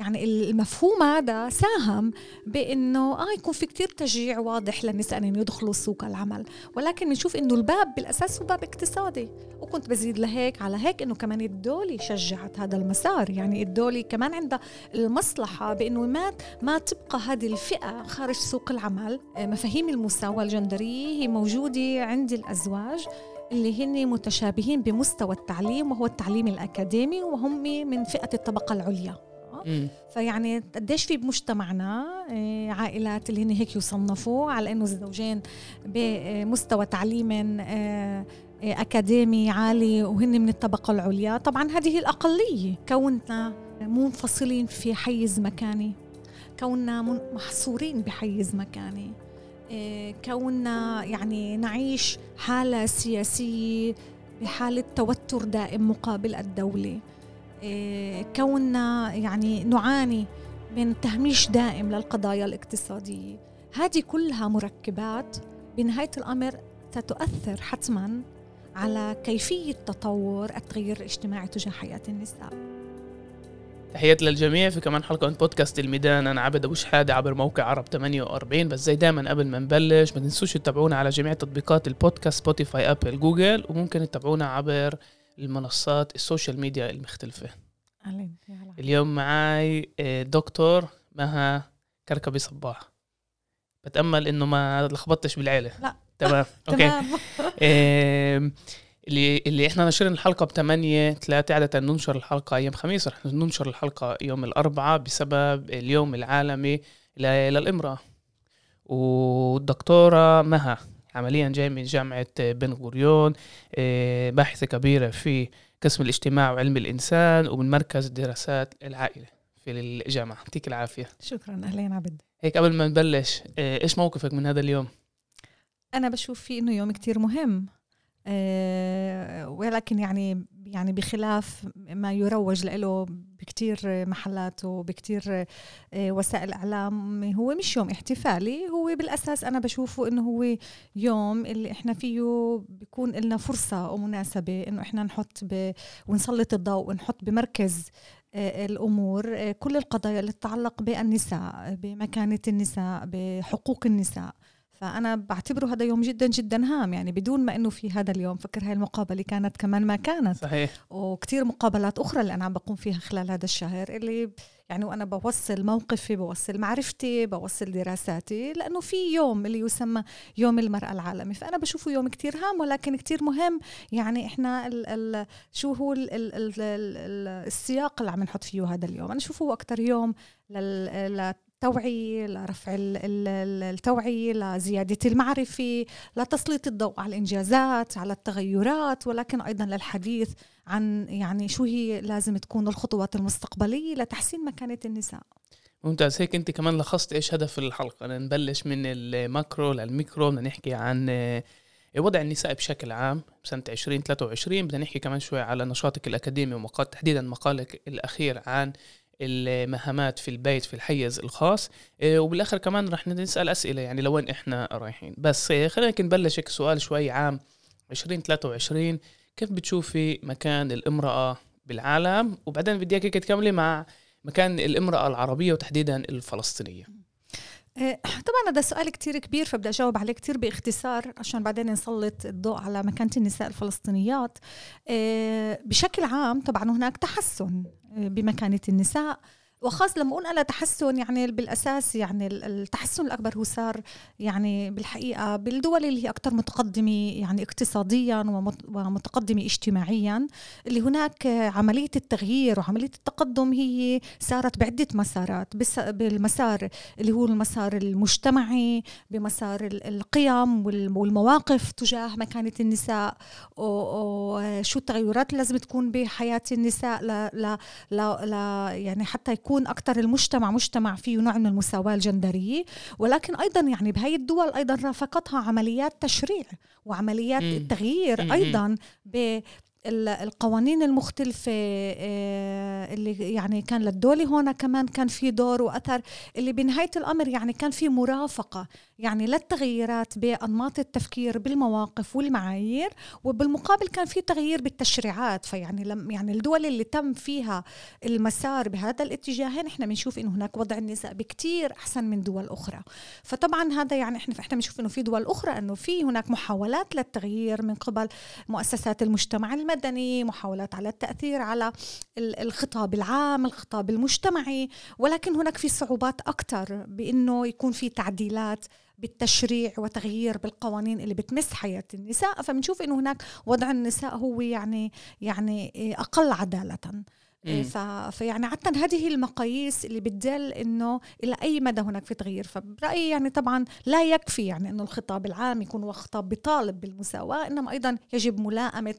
يعني المفهوم هذا ساهم بإنه آه يكون في كتير تشجيع واضح للنساء ان يدخلوا سوق العمل. ولكن بنشوف إنه الباب بالأساس هو باب اقتصادي. وكنت بزيد لهيك على هيك إنه كمان الدولي شجعت هذا المسار. يعني الدولي كمان عندها المصلحة بإنه ما ما تبقى هذه الفئة خارج سوق العمل. آه، مفاهيم المساواة الجندرية هي موجودة عند الأزواج اللي هن متشابهين بمستوى التعليم وهو التعليم الأكاديمي وهم من فئة الطبقة العليا. فيعني قديش في بمجتمعنا آه، عائلات اللي هن هيك يصنفوا على إنه الزوجين بمستوى تعليم آه، آه، أكاديمي عالي وهن من الطبقة العليا. طبعا هذه الأقلية. كوننا منفصلين في حيز مكاني. كوننا محصورين بحيز مكاني. كوننا يعني نعيش حالة سياسية بحالة توتر دائم مقابل الدولة. كوننا يعني نعاني من تهميش دائم للقضايا الاقتصادية. هذه كلها مركبات بنهاية الأمر ستؤثر حتما على كيفية تطور التغيير الاجتماعي تجاه حياة النساء. تحياتي للجميع في كمان حلقة من بودكاست الميدان. أنا عبد أبو شحادة عبر موقع عرب 48 بس زي دايما قبل ما نبلش ما تنسوش تتابعونا على جميع تطبيقات ال podcast Spotify Apple Google وممكن تتابعونا عبر المنصات ال social media المختلفة. أهلين اليوم معي آه، دكتور مها كركبي صباح. بتأمل إنه ما لخبطتش بالعيلة. لا. تمام. okay. اللي اللي إحنا نشرنا الحلقة ب 8 3 عادة ننشر الحلقة أيام خميس رح ننشر الحلقة يوم الأربعاء بسبب اليوم العالمي للامراه والدكتورة مها. عمليا جاي من جامعة بن غوريون آه، باحثة كبيرة في قسم الاجتماع وعلم الإنسان ومن مركز دراسات العائلة في الجامعة. يعطيك العافية. شكرا. اهلين عبد. هيك قبل ما نبلش آه، إيش موقفك من هذا اليوم؟ أنا بشوف فيه إنه يوم كتير مهم. ولكن يعني يعني بخلاف ما يروج له بكتير محلات وبكتير آه، وسائل إعلام. هو مش يوم احتفالي هو بالأساس أنا بشوفه إنه هو يوم اللي إحنا فيه بيكون لنا فرصة ومناسبه إنه إحنا نحط ب ونسلط الضوء ونحط بمركز آه، الأمور كل القضايا اللي تتعلق بالنساء بمكانة النساء بحقوق النساء. فأنا بعتبره هذا يوم جدا جدا هام يعني بدون ما إنه في هذا اليوم فكر هاي المقابلة كانت كمان ما كانت. صحيح. وكتير مقابلات أخرى اللي أنا عم بقوم فيها خلال هذا الشهر اللي يعني وأنا بوصل موقفي بوصل معرفتي بوصل دراساتي لأنه في يوم اللي يسمى يوم المرأة العالمي. فأنا بشوفه يوم كتير هام ولكن كتير مهم يعني إحنا ال ال شو هو ال ال ال ال السياق اللي عم نحط فيه هذا اليوم. أنا شوفه أكتر يوم لل التوعية لرفع التوعية لزيادة المعرفة لتسليط الضوء على الإنجازات على التغيرات ولكن أيضا للحديث عن يعني شو هي لازم تكون الخطوات المستقبلية لتحسين مكانة النساء. ممتاز. هيك أنت كمان لخصت إيش هدف الحلقة. نبلش من ال macro لل micro بدنا نحكي عن آه، وضع النساء بشكل عام سنة 2023 بدنا نحكي كمان شوي على نشاطك الأكاديمي ومقال تحديدا مقالك الأخير عن المهامات في البيت في الحيز الخاص. آه، وبالآخر كمان رح نسأل أسئلة يعني لوين إحنا رايحين. بس آه، خلينا نبلش هيك سؤال شوي عام 2023 كيف بتشوفي مكان الامرأة بالعالم؟ وبعدين بدي إياك تكملي مع مكان الامرأة العربية وتحديدا الفلسطينية. طبعا هذا سؤال كتير كبير فبدي أجاوب عليه كتير باختصار عشان بعدين نسلط الضوء على مكانة النساء الفلسطينيات. بشكل عام طبعا هناك تحسن بمكانة النساء. وخاص لما أقول أنا تحسن يعني بالأساس يعني التحسن الأكبر هو صار يعني بالحقيقة بالدول اللي هي أكثر متقدمة يعني اقتصاديا ومتقدمة اجتماعيا اللي هناك عملية التغيير وعملية التقدم هي صارت بعدة مسارات. بالمسار اللي هو المسار المجتمعي بمسار القيم والمواقف تجاه مكانة النساء. وشو التغيرات اللي لازم تكون بحياة النساء لا لا لا يعني حتى يكون يكون أكثر المجتمع مجتمع فيه نوع من المساواة الجندرية. ولكن أيضا يعني بهي الدول أيضا رافقتها عمليات تشريع وعمليات م. تغيير أيضا ب القوانين المختلفة آه، اللي يعني كان للدولة هون كمان كان في دور وأثر اللي بنهاية الأمر يعني كان في مرافقة. يعني للتغييرات بأنماط التفكير بالمواقف والمعايير وبالمقابل كان في تغيير بالتشريعات. فيعني لم يعني الدول اللي تم فيها المسار بهذا الاتجاه إحنا بنشوف إنه هناك وضع النساء بكتير أحسن من دول أخرى. فطبعا هذا يعني إحنا إحنا بنشوف إنه في دول أخرى إنه في هناك محاولات للتغيير من قبل مؤسسات المجتمع المدني محاولات على التأثير على الخطاب العام الخطاب المجتمعي. ولكن هناك في صعوبات أكثر بإنه يكون في تعديلات بالتشريع وتغيير بالقوانين اللي بتمس حياة النساء. فبنشوف إنه هناك وضع النساء هو يعني يعني أقل عدالة. ف... فيعني عادة هذه المقاييس اللي بتدل إنه إلى أي مدى هناك في تغيير. فبرأيي يعني طبعا لا يكفي يعني إنه الخطاب العام يكون هو خطاب بطالب بالمساواة إنما أيضا يجب ملائمة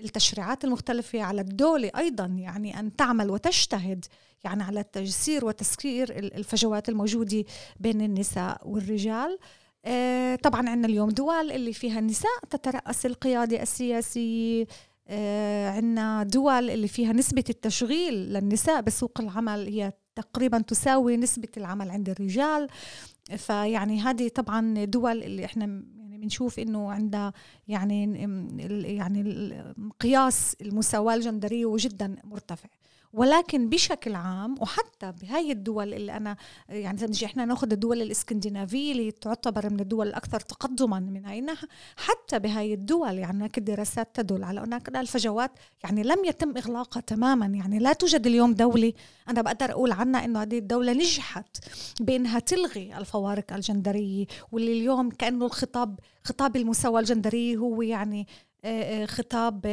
التشريعات المختلفة على الدولة أيضا يعني أن تعمل وتجتهد يعني على تجسير وتسكير الفجوات الموجودة بين النساء والرجال. آه، طبعا عندنا اليوم دول اللي فيها النساء تترأس القيادة السياسية. آه، عندنا دول اللي فيها نسبة التشغيل للنساء بسوق العمل هي تقريبا تساوي نسبة العمل عند الرجال. فيعني هذه طبعا دول اللي إحنا يعني بنشوف إنه عندها يعني يعني مقياس المساواة الجندرية جدا مرتفع. ولكن بشكل عام وحتى بهاي الدول اللي أنا يعني إذا إحنا ناخذ الدول الإسكندنافية اللي تعتبر من الدول الأكثر تقدما من هاي الناحيه حتى بهاي الدول يعني هناك الدراسات تدل على هناك الفجوات يعني لم يتم إغلاقها تماما. يعني لا توجد اليوم دولة أنا بقدر أقول عنها إنه هذه الدولة نجحت بإنها تلغي الفوارق الجندرية واللي اليوم كأنه الخطاب خطاب المساواة الجندرية هو يعني خطاب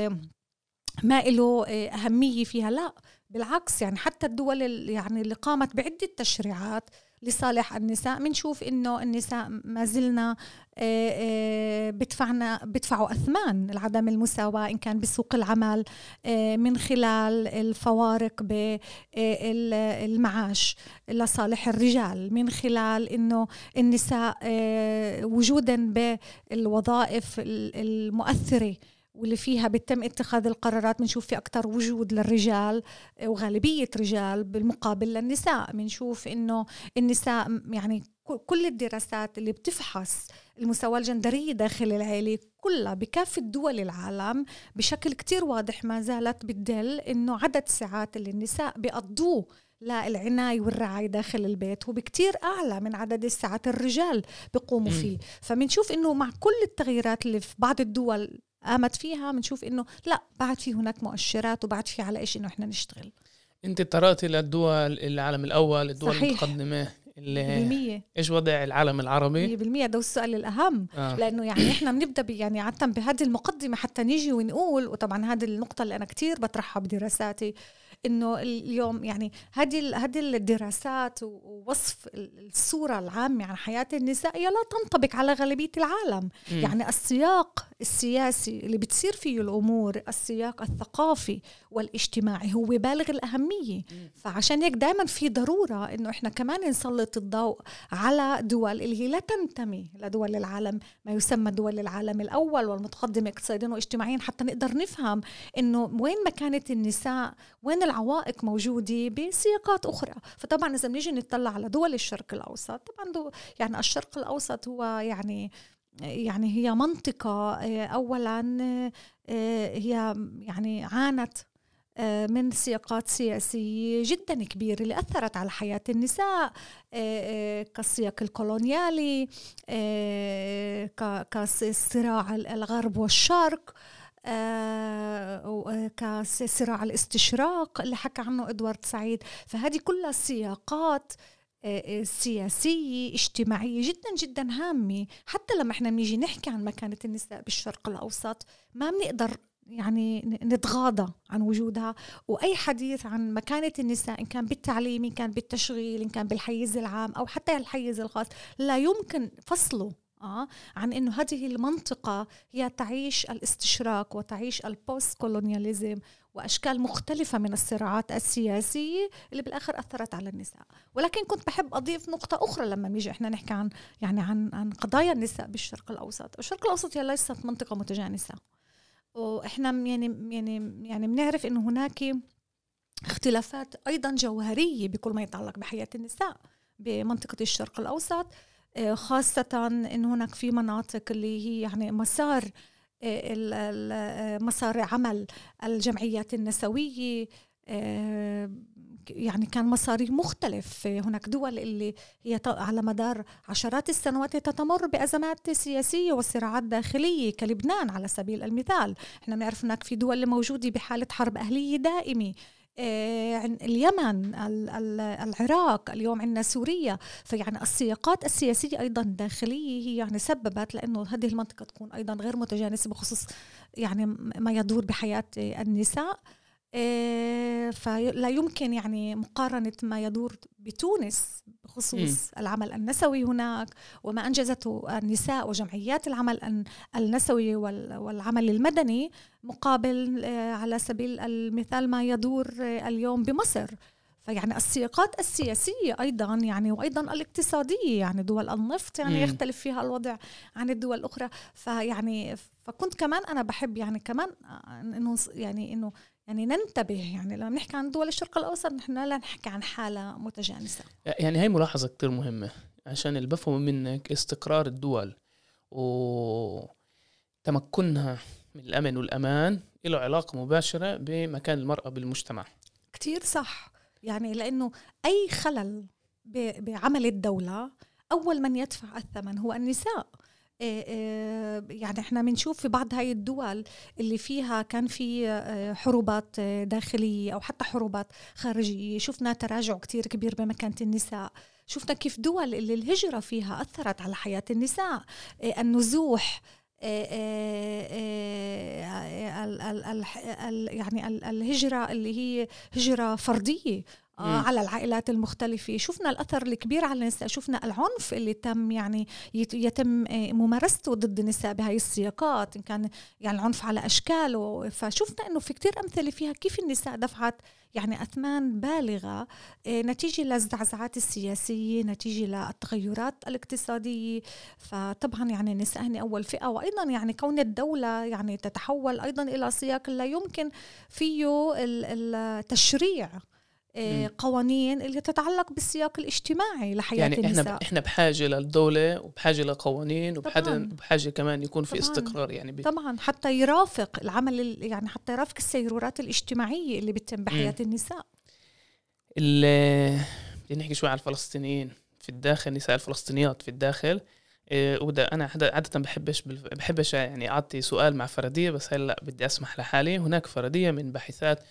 ما له أهمية فيها. لا بالعكس يعني حتى الدول يعني اللي قامت بعدة تشريعات لصالح النساء بنشوف إنه النساء ما زلنا بدفعنا بدفعوا أثمان لعدم المساواة إن كان بسوق العمل من خلال الفوارق بالمعاش لصالح الرجال من خلال إنه النساء وجودا بالوظائف المؤثرة واللي فيها بيتم اتخاذ القرارات بنشوف في أكثر وجود للرجال وغالبية رجال بالمقابل للنساء. بنشوف إنه النساء يعني كل الدراسات اللي بتفحص المساواة الجندرية داخل العائلة كلها بكافة دول العالم بشكل كتير واضح ما زالت بتدل إنه عدد ساعات اللي النساء بيقضوه للعناية والرعاية داخل البيت هو بكتير أعلى من عدد الساعات الرجال بيقوموا فيه. فبنشوف إنه مع كل التغييرات اللي في بعض الدول قامت فيها بنشوف إنه لا بعد في هناك مؤشرات وبعد في على إيش إنه إحنا نشتغل. أنت طرقتي للدول العالم الأول الدول صحيح. المتقدمة اللي إيش وضع العالم العربي؟ 100% ده السؤال الأهم. آه. لأنه يعني إحنا بنبدأ يعني عادة بهذه المقدمة حتى نيجي ونقول وطبعا هذه النقطة اللي أنا كثير بطرحها بدراساتي إنه اليوم يعني هذه هذه الدراسات ووصف الصورة العامة عن حياة النساء هي لا تنطبق على غالبية العالم م. يعني السياق السياسي اللي بتصير فيه الأمور السياق الثقافي والاجتماعي هو بالغ الأهمية م. فعشان هيك دائما في ضرورة إنه إحنا كمان نسلط الضوء على دول اللي هي لا تنتمي لدول العالم ما يسمى دول العالم الأول والمتقدمه اقتصاديا واجتماعيا حتى نقدر نفهم إنه وين مكانه النساء وين العوائق موجودة بسياقات أخرى. فطبعا إذا بنيجي نطلع على دول الشرق الأوسط طبعا يعني الشرق الأوسط هو يعني يعني هي منطقة آه، أولا آه، هي يعني عانت آه، من سياقات سياسية جدا كبيرة اللي أثرت على حياة النساء كالسياق الكولونيالي كصراع الغرب والشرق كصراع الاستشراق اللي حكى عنه إدوارد سعيد. فهذه كلها سياقات آه، آه، سياسية اجتماعية جدا جدا هامة. حتى لما إحنا بنيجي نحكي عن مكانة النساء بالشرق الأوسط ما بنقدر يعني نتغاضى عن وجودها. وأي حديث عن مكانة النساء إن كان بالتعليم إن كان بالتشغيل إن كان بالحيز العام أو حتى الحيز الخاص لا يمكن فصله. آه عن إنه هذه المنطقة هي تعيش الاستشراق وتعيش البوست كولونياليزم وأشكال مختلفة من الصراعات السياسية اللي بالآخر أثرت على النساء. ولكن كنت بحب أضيف نقطة أخرى لما نيجي إحنا نحكي عن يعني عن عن قضايا النساء بالشرق الأوسط. الشرق الأوسط هي ليست منطقة متجانسه وإحنا يعني يعني يعني بنعرف إنه هناك اختلافات أيضا جوهرية بكل ما يتعلق بحياة النساء بمنطقة الشرق الأوسط. خاصة إن هناك في مناطق اللي هي يعني مسار مسار عمل الجمعيات النسوية يعني كان مصاري مختلف. هناك دول اللي هي على مدار عشرات السنوات تتمر بأزمات سياسية وصراعات داخلية كلبنان على سبيل المثال. إحنا بنعرف هناك في دول موجودة بحالة حرب أهلية دائمة. آه، اليمن العراق اليوم عندنا سوريا. فيعني السياقات السياسية أيضا الداخلية هي يعني سببت لأنه هذه المنطقة تكون أيضا غير متجانسة بخصوص يعني ما يدور بحياة النساء. آه، فلا يمكن يعني مقارنة ما يدور بتونس بخصوص م. العمل النسوي هناك وما أنجزته النساء وجمعيات العمل النسوي والعمل المدني مقابل آه، على سبيل المثال ما يدور آه، اليوم بمصر فيعني السياقات السياسية أيضا يعني وأيضا الاقتصادية يعني دول النفط يعني م. يختلف فيها الوضع عن الدول الأخرى فيعني فكنت كمان أنا بحب يعني كمان إنه يعني إنه يعني ننتبه يعني لما نحكي عن دول الشرق الأوسط نحن لا نحكي عن حالة متجانسة. يعني هي ملاحظة كتير مهمة عشان اللي بفهمه منك استقرار الدول وتمكنها من الأمن والأمان له علاقة مباشرة بمكان المرأة بالمجتمع. كتير صح. يعني لأنه أي خلل بعمل الدولة أول من يدفع الثمن هو النساء. يعني إحنا بنشوف في بعض هاي الدول اللي فيها كان في آه، حروبات داخلية أو حتى حروبات خارجية. شفنا تراجع كتير كبير بمكانة النساء. شفنا كيف دول اللي الهجرة فيها أثرت على حياة النساء. النزوح يعني الهجرة اللي هي هجرة فردية. آه على العائلات المختلفة. شفنا الأثر الكبير على النساء. شفنا العنف اللي تم يعني يتم آه، ممارسته ضد النساء بهاي السياقات إن كان يعني العنف على أشكاله. فشفنا أنه في كتير أمثلة فيها كيف النساء دفعت يعني أثمان بالغة آه، نتيجة للزعزعات السياسية نتيجة للتغيرات الاقتصادية. فطبعا يعني النساء هن أول فئة. وأيضا يعني كون الدولة يعني تتحول أيضا إلى سياق لا يمكن فيه التشريع. آه، قوانين اللي تتعلق بالسياق الاجتماعي لحياة يعني النساء. إحنا إحنا بحاجة للدولة وبحاجة لقوانين وبحاجة بحاجة كمان يكون في طبعاً. استقرار يعني بي. طبعا. حتى يرافق العمل يعني حتى يرافق السيرورات الاجتماعية اللي بتتم بحياة م. النساء. اللي بدي نحكي شوي على الفلسطينيين. في الداخل النساء الفلسطينيات في الداخل. إيه وده أنا عاده بحبش بحبش يعني أعطي سؤال مع فردية بس هلأ بدي أسمح لحالي. هناك فردية من باحثات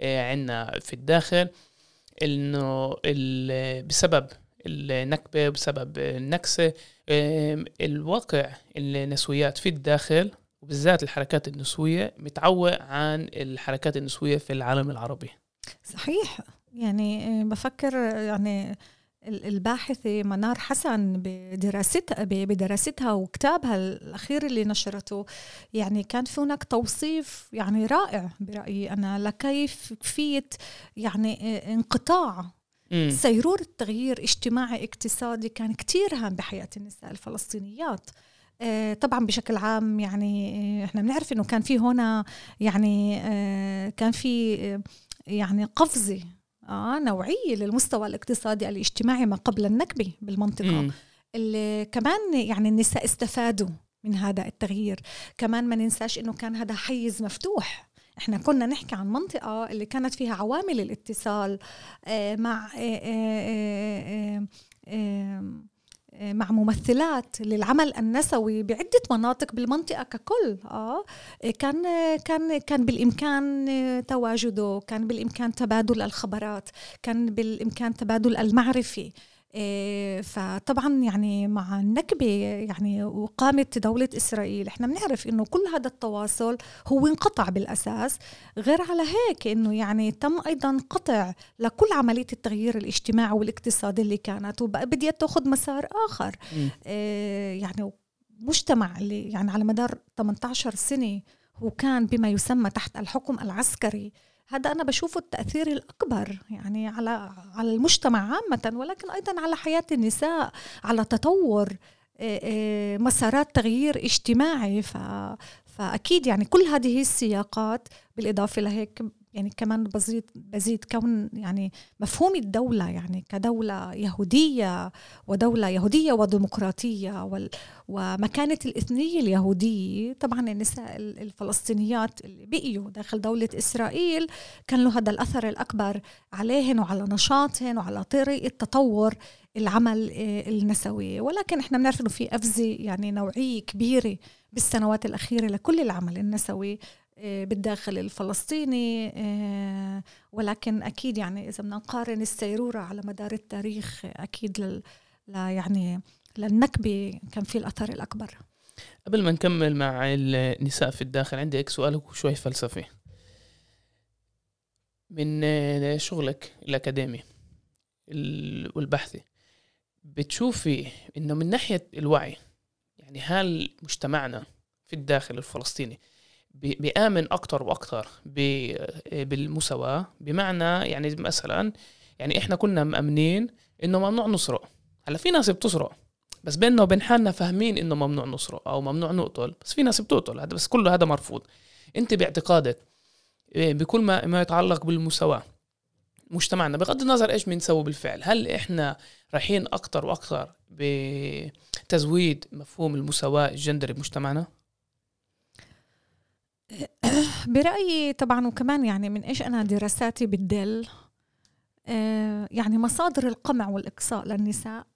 إيه عندنا في الداخل. إنه بسبب النكبة بسبب النكسة الواقع النسويات في الداخل وبالذات الحركات النسوية متعوق عن الحركات النسوية في العالم العربي. صحيح. يعني بفكر يعني الباحثة منار حسن بدراستها بدراستها وكتابها الأخير اللي نشرته يعني كان في هناك توصيف يعني رائع برأيي. أنا لكيف كيفية يعني انقطاع سيرور التغيير اجتماعي اقتصادي كان كتير هام بحياة النساء الفلسطينيات. آه، طبعا بشكل عام يعني آه، إحنا بنعرف إنه كان في هنا يعني آه، كان في يعني قفزة آه نوعية للمستوى الاقتصادي الاجتماعي ما قبل النكبة بالمنطقة. م. اللي كمان يعني النساء استفادوا من هذا التغيير. كمان ما ننساش إنه كان هذا حيز مفتوح. إحنا كنا نحكي عن منطقة اللي كانت فيها عوامل الاتصال آه مع آه آه آه مع ممثلات للعمل النسوي بعدة مناطق بالمنطقة ككل. آه كان كان كان بالإمكان تواجده كان بالإمكان تبادل الخبرات كان بالإمكان تبادل المعرفة. فطبعا يعني مع النكبة يعني وقامت دولة إسرائيل إحنا بنعرف إنه كل هذا التواصل هو انقطع بالأساس غير على هيك إنه يعني تم أيضا قطع لكل عملية التغيير الاجتماعي والاقتصادي اللي كانت وبديت تاخذ مسار آخر. إيه يعني مجتمع اللي يعني على مدار 18 سنة هو كان بما يسمى تحت الحكم العسكري. هذا أنا بشوفه التأثير الأكبر يعني على على المجتمع عامة ولكن أيضا على حياة النساء على تطور مسارات تغيير اجتماعي. ف فأكيد يعني كل هذه السياقات بالإضافة لهيك يعني كمان بزيد بزيد كون يعني مفهوم الدولة يعني كدولة يهودية ودولة يهودية وديمقراطية وال ومكانة الإثنية اليهودية طبعا النساء الفلسطينيات اللي بقيوا داخل دولة إسرائيل كان له هذا الأثر الأكبر عليهن وعلى نشاطهن وعلى طريقة تطور العمل آه، النسوي. ولكن إحنا بنعرف إنه في أفزة يعني نوعية كبيرة بالسنوات الأخيرة لكل العمل النسوي. بالداخل الفلسطيني آه، ولكن أكيد يعني إذا بدنا نقارن السيرورة على مدار التاريخ أكيد لل يعني للنكبة كان في الاثر الأكبر. قبل ما نكمل مع النساء في الداخل عندي هيك سؤال شوي فلسفي. من شغلك الأكاديمي والبحثي بتشوفي إنه من ناحية الوعي يعني هل مجتمعنا في الداخل الفلسطيني بيآمن أكتر وأكتر بالمساواة. بمعنى يعني مثلا يعني إحنا كنا مأمنين إنه ممنوع نسرق. هلأ في ناس بتسرق بس بيننا وبين حالنا فاهمين إنه ممنوع نسرق أو ممنوع نقتل بس في ناس بتقتل. هذا بس كله هذا مرفوض. أنت باعتقادك إيه، بكل ما ما يتعلق بالمساواة مجتمعنا بغض النظر إيش بنسوي بالفعل هل إحنا رايحين أكثر وأكثر بتزويد مفهوم المساواة الجندري بمجتمعنا؟ برأيي طبعا وكمان يعني من إيش أنا دراساتي بتدل آه، يعني مصادر القمع والإقصاء للنساء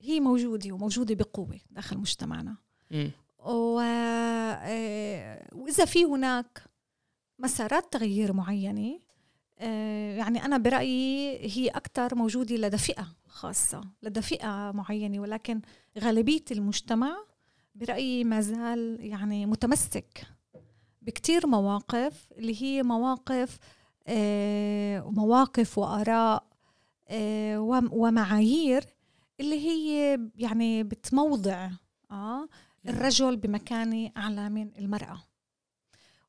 هي موجودة وموجودة بقوة داخل مجتمعنا. و... آه، وإذا في هناك مسارات تغيير معينة آه، يعني أنا برأيي هي أكثر موجودة لدى فئة خاصة لدى فئة معينة. ولكن غالبية المجتمع برأيي ما زال يعني متمسك بكتير مواقف اللي هي مواقف آه، مواقف وآراء آه، ومعايير اللي هي يعني بتموضع آه الرجل بمكانة أعلى من المرأة.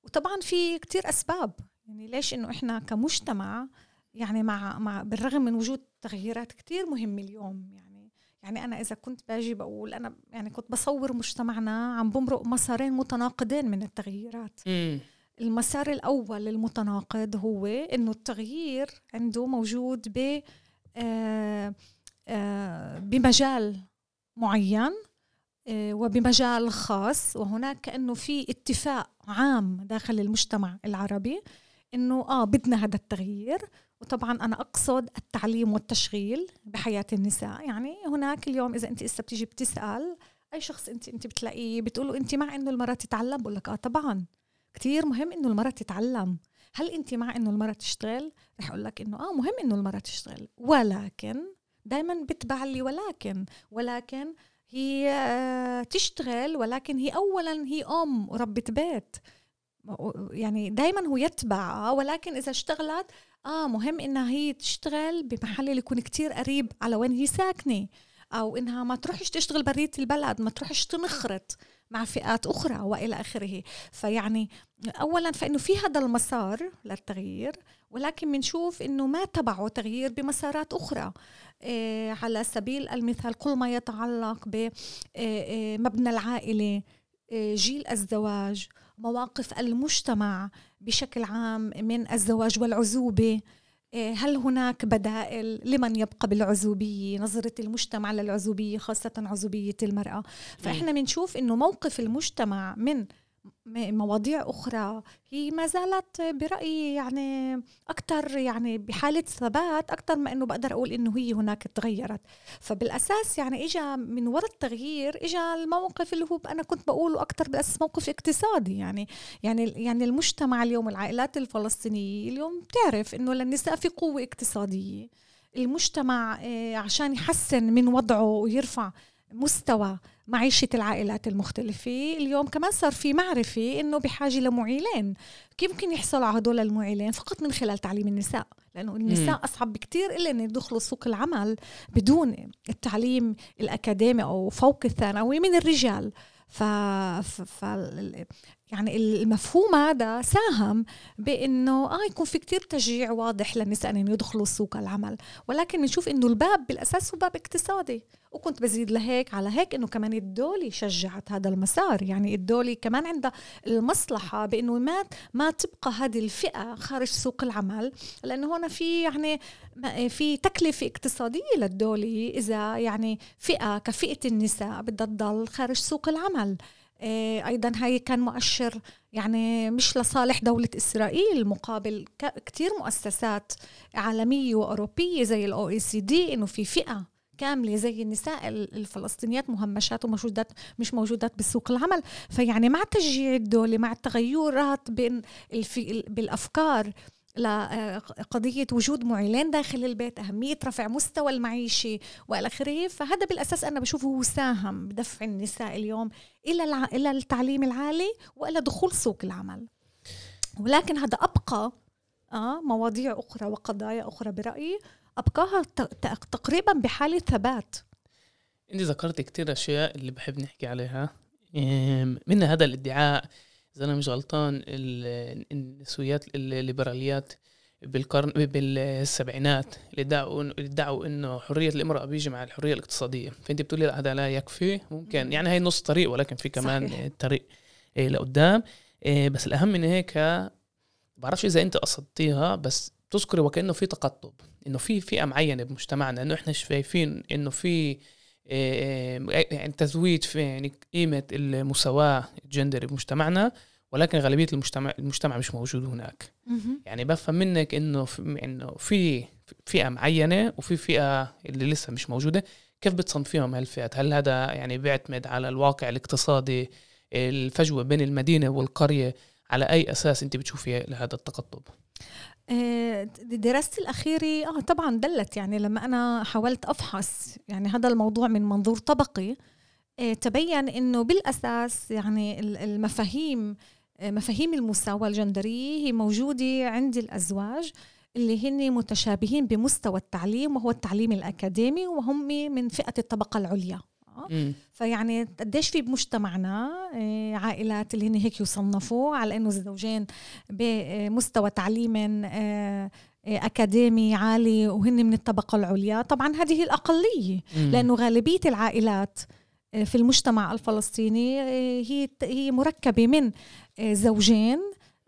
وطبعا في كتير أسباب. يعني ليش إنه إحنا كمجتمع يعني مع مع بالرغم من وجود تغييرات كتير مهمة اليوم يعني يعني أنا إذا كنت باجي بقول أنا يعني كنت بصور مجتمعنا عم بمرق مسارين متناقضين من التغييرات م. المسار الأول المتناقض هو إنه التغيير عنده موجود ب آه، آه، بمجال معين آه، وبمجال خاص وهناك كأنه في اتفاق عام داخل المجتمع العربي إنه آه بدنا هذا التغيير وطبعا أنا أقصد التعليم والتشغيل بحياة النساء. يعني هناك اليوم إذا أنت اسا بتيجي بتسأل أي شخص انت أنت بتلاقيه بتقول أنت مع إنه المرأة تتعلم؟ بقول لك آه طبعا. كثير مهم إنه المرأة تتعلم. هل أنت مع إنه المرأة تشتغل؟ رح أقول لك إنه آه مهم إنه المرأة تشتغل. ولكن دائما بتبع لي ولكن. ولكن هي آه، تشتغل ولكن هي اولا هي أم وربة بيت. يعني دائما هو يتبع. ولكن إذا اشتغلت آه مهم إنها هي تشتغل بمحل اللي يكون كتير قريب على وين هي ساكنة. أو إنها ما تروحش تشتغل برية البلد ما تروحش تنخرط مع فئات أخرى وإلى آخره. فيعني اولا فإنه في هذا المسار للتغيير ولكن بنشوف إنه ما تبعه تغيير بمسارات أخرى. إيه على سبيل المثال كل ما يتعلق بمبنى إيه، إيه، العائلة إيه جيل الزواج مواقف المجتمع بشكل عام من الزواج والعزوبة. إيه، هل هناك بدائل لمن يبقى بالعزوبية نظرة المجتمع للعزوبية خاصة عزوبية المرأة؟ فإحنا بنشوف إنه موقف المجتمع من مواضيع أخرى. هي ما زالت برأيي يعني أكثر يعني بحالة ثبات أكثر ما إنه بقدر أقول إنه هي هناك تغيرت. فبالأساس يعني إجا من وراء التغيير إجا الموقف اللي هو أنا كنت بقوله أكثر بالأساس موقف اقتصادي. يعني يعني يعني المجتمع اليوم العائلات الفلسطينية اليوم بتعرف إنه للنساء في قوة اقتصادية. المجتمع آه، عشان يحسن من وضعه ويرفع مستوى معيشة العائلات المختلفة. اليوم كمان صار في معرفة إنه بحاجة لمعيلين. كيف ممكن يحصلوا على هدول المعيلين؟ فقط من خلال تعليم النساء. لأنه النساء م. أصعب بكتير إلا أن يدخلوا سوق العمل بدون التعليم الأكاديمي أو فوق الثانوي من الرجال. ف... ف... يعني المفهوم هذا ساهم بإنه آه يكون في كتير تشجيع واضح للنساء ان يدخلوا سوق العمل. ولكن بنشوف إنه الباب بالأساس هو باب اقتصادي. وكنت بزيد لهيك على هيك إنه كمان الدولة شجعت هذا المسار. يعني الدولة كمان عندها المصلحة بإنه ما ما تبقى هذه الفئة خارج سوق العمل. لأنه هون في يعني في تكلفة اقتصادية للدولة إذا يعني فئة كفئة النساء بدها تضل خارج سوق العمل. أيضا هاي كان مؤشر يعني مش لصالح دولة إسرائيل مقابل كتير مؤسسات عالمية وأوروبية زي الأو اي سي دي إنه في فئة كاملة زي النساء الفلسطينيات مهمشات وموجودات مش موجودات بسوق العمل. فيعني مع تشجيع الدولة مع التغيرات بين بالأفكار لقضية وجود معيلين داخل البيت أهمية رفع مستوى المعيشة وإلى آخره. فهذا بالأساس أنا بشوفه ساهم بدفع النساء اليوم إلى. إلى التعليم العالي وإلى دخول سوق العمل. ولكن هذا أبقى آه مواضيع أخرى وقضايا أخرى برأيي أبقاها تقريبا بحالة ثبات. انت ذكرت كتير أشياء اللي بحب نحكي عليها. منها هذا الادعاء إذا أنا مش غلطان النسويات الليبراليات بالقرن بالسبعينات اللي ادعوا اللي ادعوا إنه حرية الإمرأة بيجي مع الحرية الاقتصادية. فأنت بتقولي لا هذا لا يكفي. ممكن. يعني هي نص طريق ولكن في كمان صحيح. طريق إيه، لقدام. إيه، بس الأهم من هيك بعرفش إذا أنت قصدتيها بس تذكري وكأنه في تقطب إنه في فئة معينة بمجتمعنا إنه إحنا شايفين إنه في يعني تزويد في يعني قيمة المساواة الجندري بمجتمعنا ولكن غالبية المجتمع المجتمع مش موجود هناك. يعني بفهم منك إنه في إنه في فئة معينة وفي فئة اللي لسه مش موجودة. كيف بتصنفيهم هالفئات؟ هل هذا يعني بيعتمد على الواقع الاقتصادي الفجوة بين المدينة والقرية؟ على أي أساس أنت بتشوفي لهذا التقطب؟ آه، دراستي الأخيرة آه طبعا دلت يعني لما أنا حاولت أفحص يعني هذا الموضوع من منظور طبقي آه، تبين إنه بالأساس يعني المفاهيم آه، مفاهيم المساواة الجندرية هي موجودة عند الأزواج اللي هن متشابهين بمستوى التعليم وهو التعليم الأكاديمي وهم من فئة الطبقة العليا. فيعني قديش في بمجتمعنا آه، عائلات اللي هن هيك يصنفوا على إنه الزوجين بمستوى تعليم آه، آه، أكاديمي عالي وهن من الطبقة العليا. طبعا هذه الأقلية لأنه غالبية العائلات في المجتمع الفلسطيني هي هي مركبة من زوجين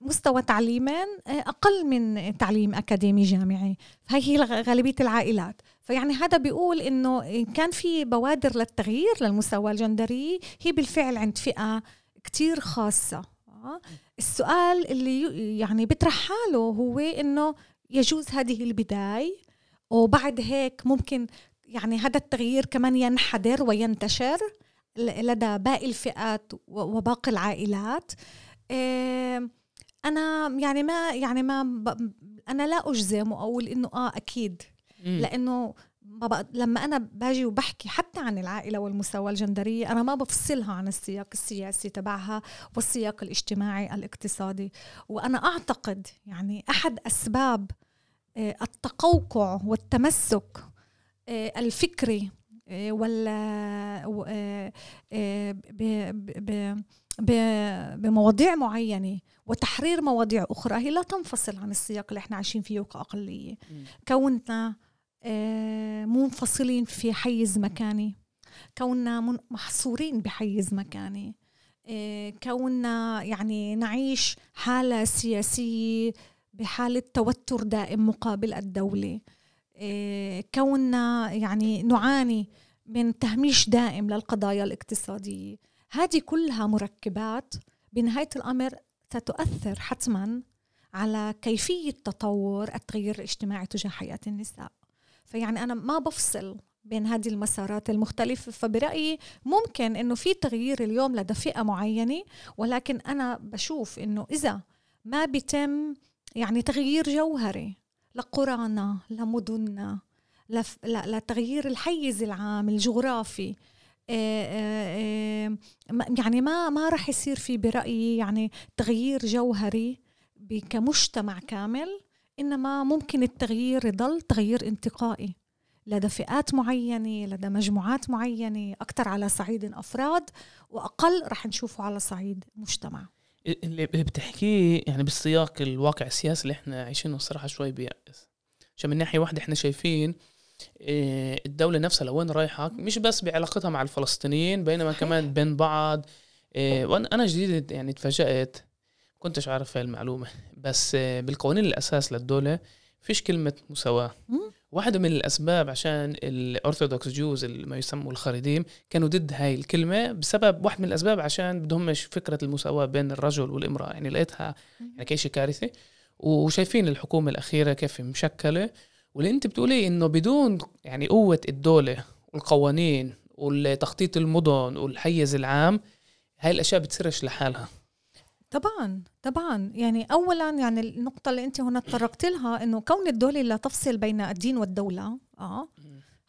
مستوى تعليمين أقل من تعليم أكاديمي جامعي. هاي هي غالبية العائلات. فيعني هذا بيقول إنه كان في بوادر للتغيير للمساواه الجندريه هي بالفعل عند فئة كتير خاصة آه. السؤال اللي يعني بيطرح حاله هو إنه يجوز هذه البداية وبعد هيك ممكن يعني هذا التغيير كمان ينحدر وينتشر لدى باقي الفئات وباقي العائلات أنا يعني ما يعني ما أنا لا أجزم وأقول إنه آه أكيد لأنه ما. لما أنا باجي وبحكي حتى عن العائلة والمساواه الجندريه أنا ما بفصلها عن السياق السياسي تبعها والسياق الاجتماعي الاقتصادي. وأنا أعتقد يعني أحد أسباب آه، التقوقع والتمسك آه، الفكري آه، ولا بمواضيع معينة وتحرير مواضيع أخرى هي لا تنفصل عن السياق اللي إحنا عايشين فيه كأقلية. كوننا منفصلين في حيز مكاني كوننا محصورين بحيز مكاني آه، كوننا يعني نعيش حالة سياسية بحالة توتر دائم مقابل الدولة. آه، كوننا يعني نعاني من تهميش دائم للقضايا الاقتصادية. هذه كلها مركبات بنهاية الأمر ستؤثر حتما على كيفية تطور التغيير الاجتماعي تجاه حياة النساء. فيعني أنا ما بفصل بين هذه المسارات المختلفة. فبرأيي ممكن إنه في تغيير اليوم لدى فئة معينة ولكن أنا بشوف إنه إذا ما بيتم يعني تغيير جوهري لقرانا لمدننا لتغيير الحيز العام الجغرافي آه، آه، آه، يعني ما ما راح يصير في برأيي يعني تغيير جوهري كمجتمع كامل. إنما ممكن التغيير يضل تغيير انتقائي. لدى فئات معينة لدى مجموعات معينة أكثر على صعيد أفراد وأقل رح نشوفه على صعيد مجتمع. اللي بتحكيه يعني بالسياق الواقع السياسي اللي إحنا عايشينه الصراحه شوي بيأس. عشان من ناحية واحدة إحنا شايفين آه، الدولة نفسها لوين رايحة؟ مش بس بعلاقتها مع الفلسطينيين بينما كمان بين بعض. آه، وأنا أنا جديد يعني تفاجأت كنتش عارف هاي المعلومة بس بالقوانين الأساس للدولة فيش كلمة مساواة. واحدة من الأسباب عشان الأرثوذكس جوز ما يسموا الخريديم كانوا ضد هاي الكلمة بسبب واحد من الأسباب عشان بدهمش فكرة المساواة بين الرجل والإمرأة. يعني لقيتها يعني كيش كارثة وشايفين الحكومة الأخيرة كيف مشكلة. واللي أنت بتقولي إنه بدون يعني قوة الدولة والقوانين والتخطيط المدن والحيز العام هاي الأشياء بتصيرش لحالها. طبعا طبعا. يعني اولا يعني النقطة اللي أنت هنا تطرقت لها إنه كون الدولة لا تفصل بين الدين والدولة آه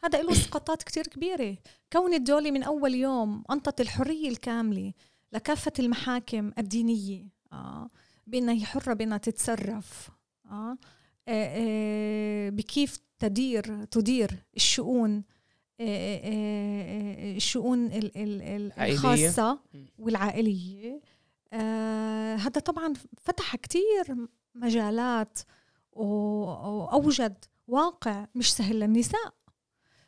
هذا له اسقاطات كتير كبيرة. كون الدولة من أول يوم أنطت الحرية الكاملة لكافة المحاكم الدينية آه بأنها هي حرة بأنها تتصرف آه, آه, آه بكيف تدير تدير الشؤون آه، الشؤون الخاصة والعائلية. آه هذا طبعا فتح كتير مجالات وأوجد واقع مش سهل للنساء.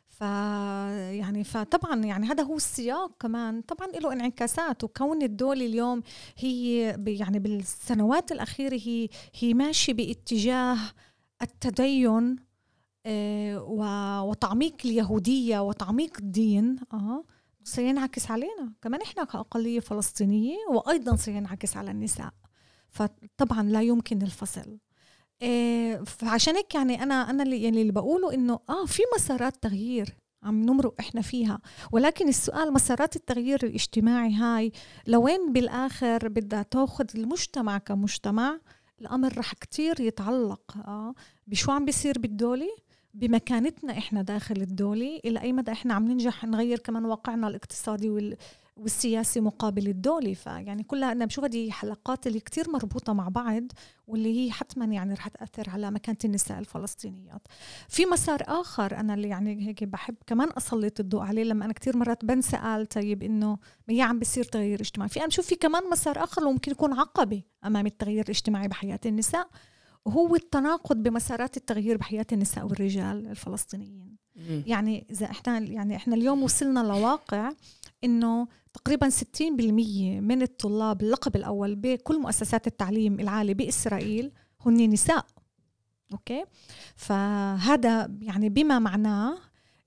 ف يعني فطبعا يعني هذا هو السياق كمان. طبعا له انعكاسات وكون الدولة اليوم هي يعني بالسنوات الأخيرة هي هي ماشية باتجاه التدين آه وتعميق اليهودية وتعميق الدين آه سينعكس علينا. كمان إحنا كأقلية فلسطينية وأيضا سينعكس على النساء. فطبعا لا يمكن الفصل. إيه فعشان هيك يعني أنا أنا اللي يعني اللي بقوله إنه آه في مسارات تغيير عم نمرق إحنا فيها. ولكن السؤال مسارات التغيير الاجتماعي هاي لوين بالآخر بدها تاخذ المجتمع كمجتمع؟ الأمر رح كتير يتعلق. آه بشو عم بيصير بالدولة؟ بمكانتنا إحنا داخل الدولة إلى أي مدى إحنا عم ننجح نغير كمان واقعنا الاقتصادي وال والسياسي مقابل الدولي فيعني كلها أنا بشوفها دي حلقات اللي كتير مربوطة مع بعض واللي هي حتما يعني رح تأثر على مكانة النساء الفلسطينيات. في مسار آخر أنا اللي يعني هيك بحب كمان أسلط الضوء عليه لما أنا كتير مرات بنسال طيب إنه ما هي عم بيصير تغيير اجتماعي. في أنا بشوف في كمان مسار آخر ممكن يكون عقبة أمام التغيير الاجتماعي بحياة النساء. هو التناقض بمسارات التغيير بحياة النساء والرجال الفلسطينيين. م. يعني إذا إحنا يعني إحنا اليوم وصلنا لواقع إنه تقريبا 60% من الطلاب اللقب الأول بكل مؤسسات التعليم العالي بإسرائيل هن نساء. أوكي؟ فهذا يعني بما معناه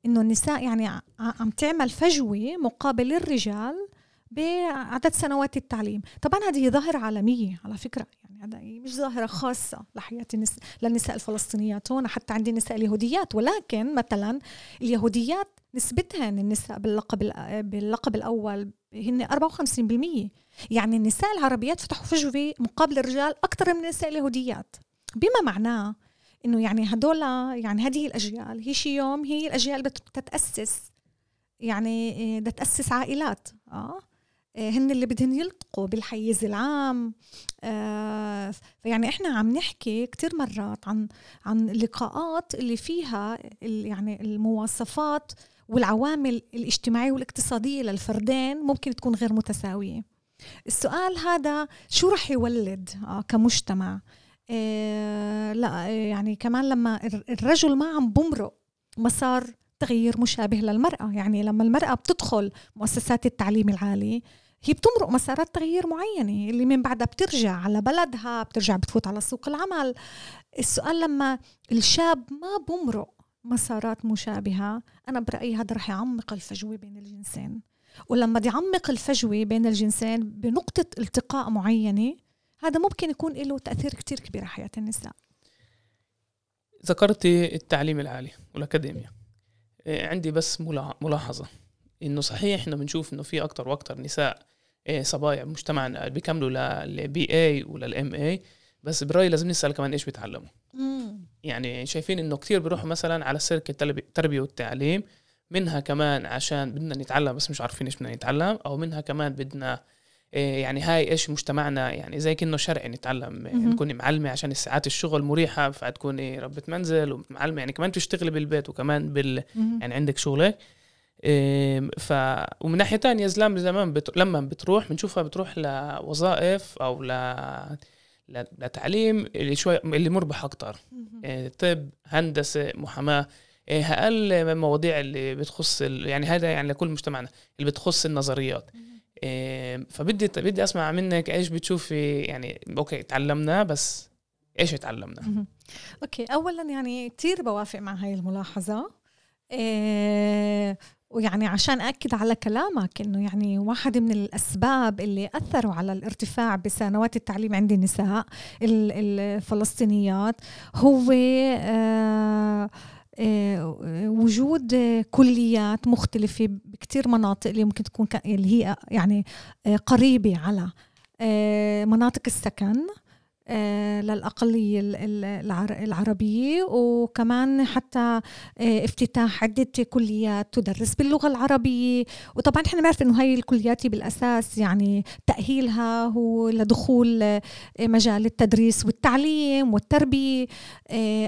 إنه النساء يعني عم تعمل فجوة مقابل الرجال بعدد سنوات التعليم. طبعا هذه ظاهرة عالمية على فكرة يعني هذا مش ظاهرة خاصة لحياة النساء للنساء الفلسطينيات هون حتى عندي نساء اليهوديات. ولكن مثلا اليهوديات نسبتهن النساء باللقب باللقب الأول هن 54% يعني النساء العربيات فتحوا فجوة مقابل الرجال أكثر من النساء اليهوديات. بما معناه إنه يعني هدول يعني هذه الأجيال هي شي يوم هي الأجيال بدها تتاسس يعني بدها تاسس عائلات. آه. هن اللي بدهن يلتقوا بالحيز العام. آه فيعني إحنا عم نحكي كتير مرات عن عن لقاءات اللي فيها يعني المواصفات والعوامل الاجتماعية والاقتصادية للفردين ممكن تكون غير متساوية. السؤال هذا شو رح يولد آه كمجتمع؟ آه لا يعني كمان لما الرجل ما عم بمرق مسار تغيير مشابه للمرأة. يعني لما المرأة بتدخل مؤسسات التعليم العالي هي بتمرق مسارات تغيير معينة اللي من بعدها بترجع على بلدها بترجع بتفوت على سوق العمل. السؤال لما الشاب ما بمرق مسارات مشابهة أنا برأيي هذا رح يعمق الفجوة بين الجنسين. ولما يعمق الفجوة بين الجنسين بنقطة التقاء معينة هذا ممكن يكون له تأثير كتير كبير على حياة النساء. ذكرتي التعليم العالي والأكاديمية. إيه، عندي بس ملاحظة. إنه صحيح إحنا بنشوف إنه في أكتر وأكتر نساء إيه صبايا بمجتمعنا بيكملوا للبي اي وللام اي بس برأيي لازم نسأل كمان إيش بيتعلموا. يعني شايفين إنه كثير بيروحوا مثلا على سلك التربيه والتعليم منها كمان عشان بدنا نتعلم بس مش عارفين إيش بدنا نتعلم أو منها كمان بدنا إيه يعني هاي إيش مجتمعنا يعني زي كأنه شرعي نتعلم يعني تكوني معلمة عشان ساعات الشغل مريحة فتكوني ربة منزل ومعلمة يعني كمان تشتغلي بالبيت وكمان بال يعني عندك شغلك. ف ومن ناحية ثانية زلام زمان بت... لما بتروح بنشوفها بتروح لوظائف أو ل... ل... لتعليم اللي شوي اللي مربح أكثر إيه، طب هندسة محاماة إيه، أقل من المواضيع اللي بتخص ال... يعني هذا يعني لكل مجتمعنا اللي بتخص النظريات. فبدي بدي أسمع منك إيش بتشوفي يعني okay تعلمنا بس إيش تعلمنا؟ okay اولا يعني كثير بوافق مع هاي الملاحظة. إيه ويعني عشان أكد على كلامك إنه يعني واحد من الأسباب اللي أثروا على الارتفاع بسنوات التعليم عند النساء الفلسطينيات هو آه آه وجود كليات مختلفة بكتير مناطق اللي ممكن تكون اللي هي يعني آه، قريبة على آه، مناطق السكن. للأقلية العربية وكمان حتى آه، افتتاح عدة كليات تدرس باللغة العربية. وطبعا إحنا بنعرف إنه هاي الكليات بالأساس يعني تأهيلها هو لدخول آه، مجال التدريس والتعليم والتربية.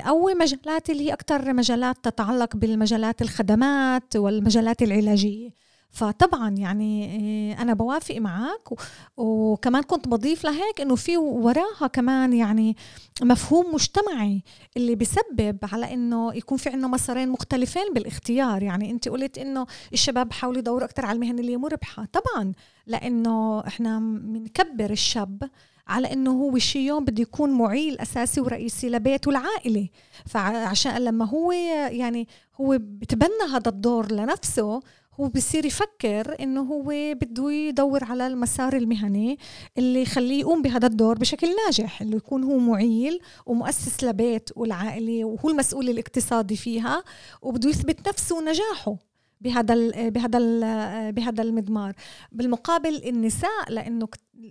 أو مجالات اللي هي أكثر مجالات تتعلق بالمجالات الخدمات والمجالات العلاجية. فطبعا يعني آه، أنا بوافق معك وكمان كنت بضيف لهيك إنه في وراها كمان يعني مفهوم مجتمعي اللي بسبب على إنه يكون في عندنا مسارين مختلفين بالاختيار. يعني أنت قلت إنه الشباب بحاولوا يدوروا أكثر على المهن اللي مربحه طبعا لأنه إحنا بنكبر الشاب على إنه هو شي يوم بده يكون معيل أساسي ورئيسي لبيته العائله فعشان لما هو يعني هو بتبنى هذا الدور لنفسه هو بصير يفكر إنه هو بده يدور على المسار المهني اللي يخليه يقوم بهذا الدور بشكل ناجح اللي يكون هو معيل ومؤسس لبيت والعائله وهو المسؤول الاقتصادي فيها وبده يثبت نفسه ونجاحه بهذا ال بهذا ال بهذا المضمار. بالمقابل النساء لأنه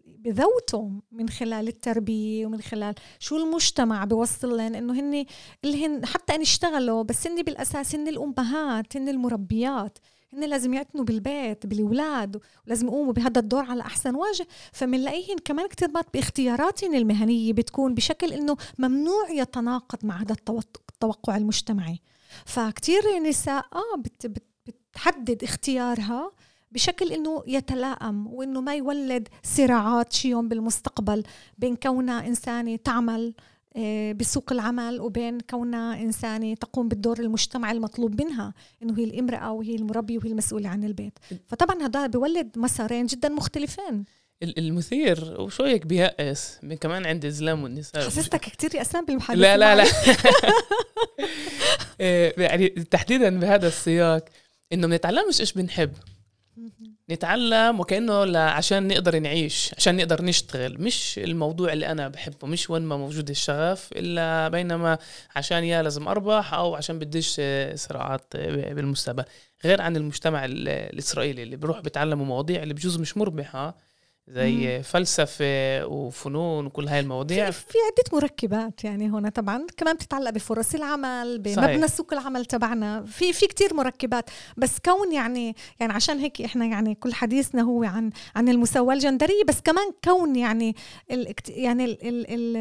بذوتوا من خلال التربية ومن خلال شو المجتمع بيوصل لهم إنه هن اللي هن حتى إن اشتغلوا بس هن بالأساس هن الأمهات هن المربيات. هن لازم يعتنوا بالبيت بالأولاد ولازم يقوموا بهذا الدور على أحسن وجه. فمنلاقيهن كمان كثير مرات باختياراتهن المهنية بتكون بشكل إنه ممنوع يتناقض مع هذا التوقع المجتمعي. فكتير نساء آه بت بت بتحدد اختيارها بشكل إنه يتلائم وإنه ما يولد صراعات شي يوم بالمستقبل بين كونها إنسانة تعمل بسوق العمل وبين كونها إنسانة تقوم بالدور المجتمعي المطلوب منها إنه هي الإمرأة وهي المربية وهي المسؤولة عن البيت. فطبعا هذا بيولد مسارين جدا مختلفين. المثير وشوية بيأس كمان عند الزلام والنساء. حسستك كثير يأسان بالمحادثة لا لا لا. آه، يعني تحديدا بهذا السياق إنه ما نتعلمش إيش بنحب. نتعلم وكأنه عشان نقدر نعيش عشان نقدر نشتغل. مش الموضوع اللي أنا بحبه مش وين ما موجود الشغف إلا بينما عشان يا لازم أربح أو عشان بديش صراعات بالمستقبل. غير عن المجتمع الإسرائيلي اللي بروح بيتعلموا مواضيع اللي بجوز مش مربحة. زي مم. فلسفة وفنون وكل هاي المواضيع. في, في عدة مركبات يعني هنا طبعا. كمان بتتعلق بفرص العمل بمبنى سوق العمل تبعنا. في في كثير مركبات. بس كون يعني يعني عشان هيك إحنا يعني كل حديثنا هو عن عن المساواه الجندريه بس كمان كون يعني ال يعني ال ال ال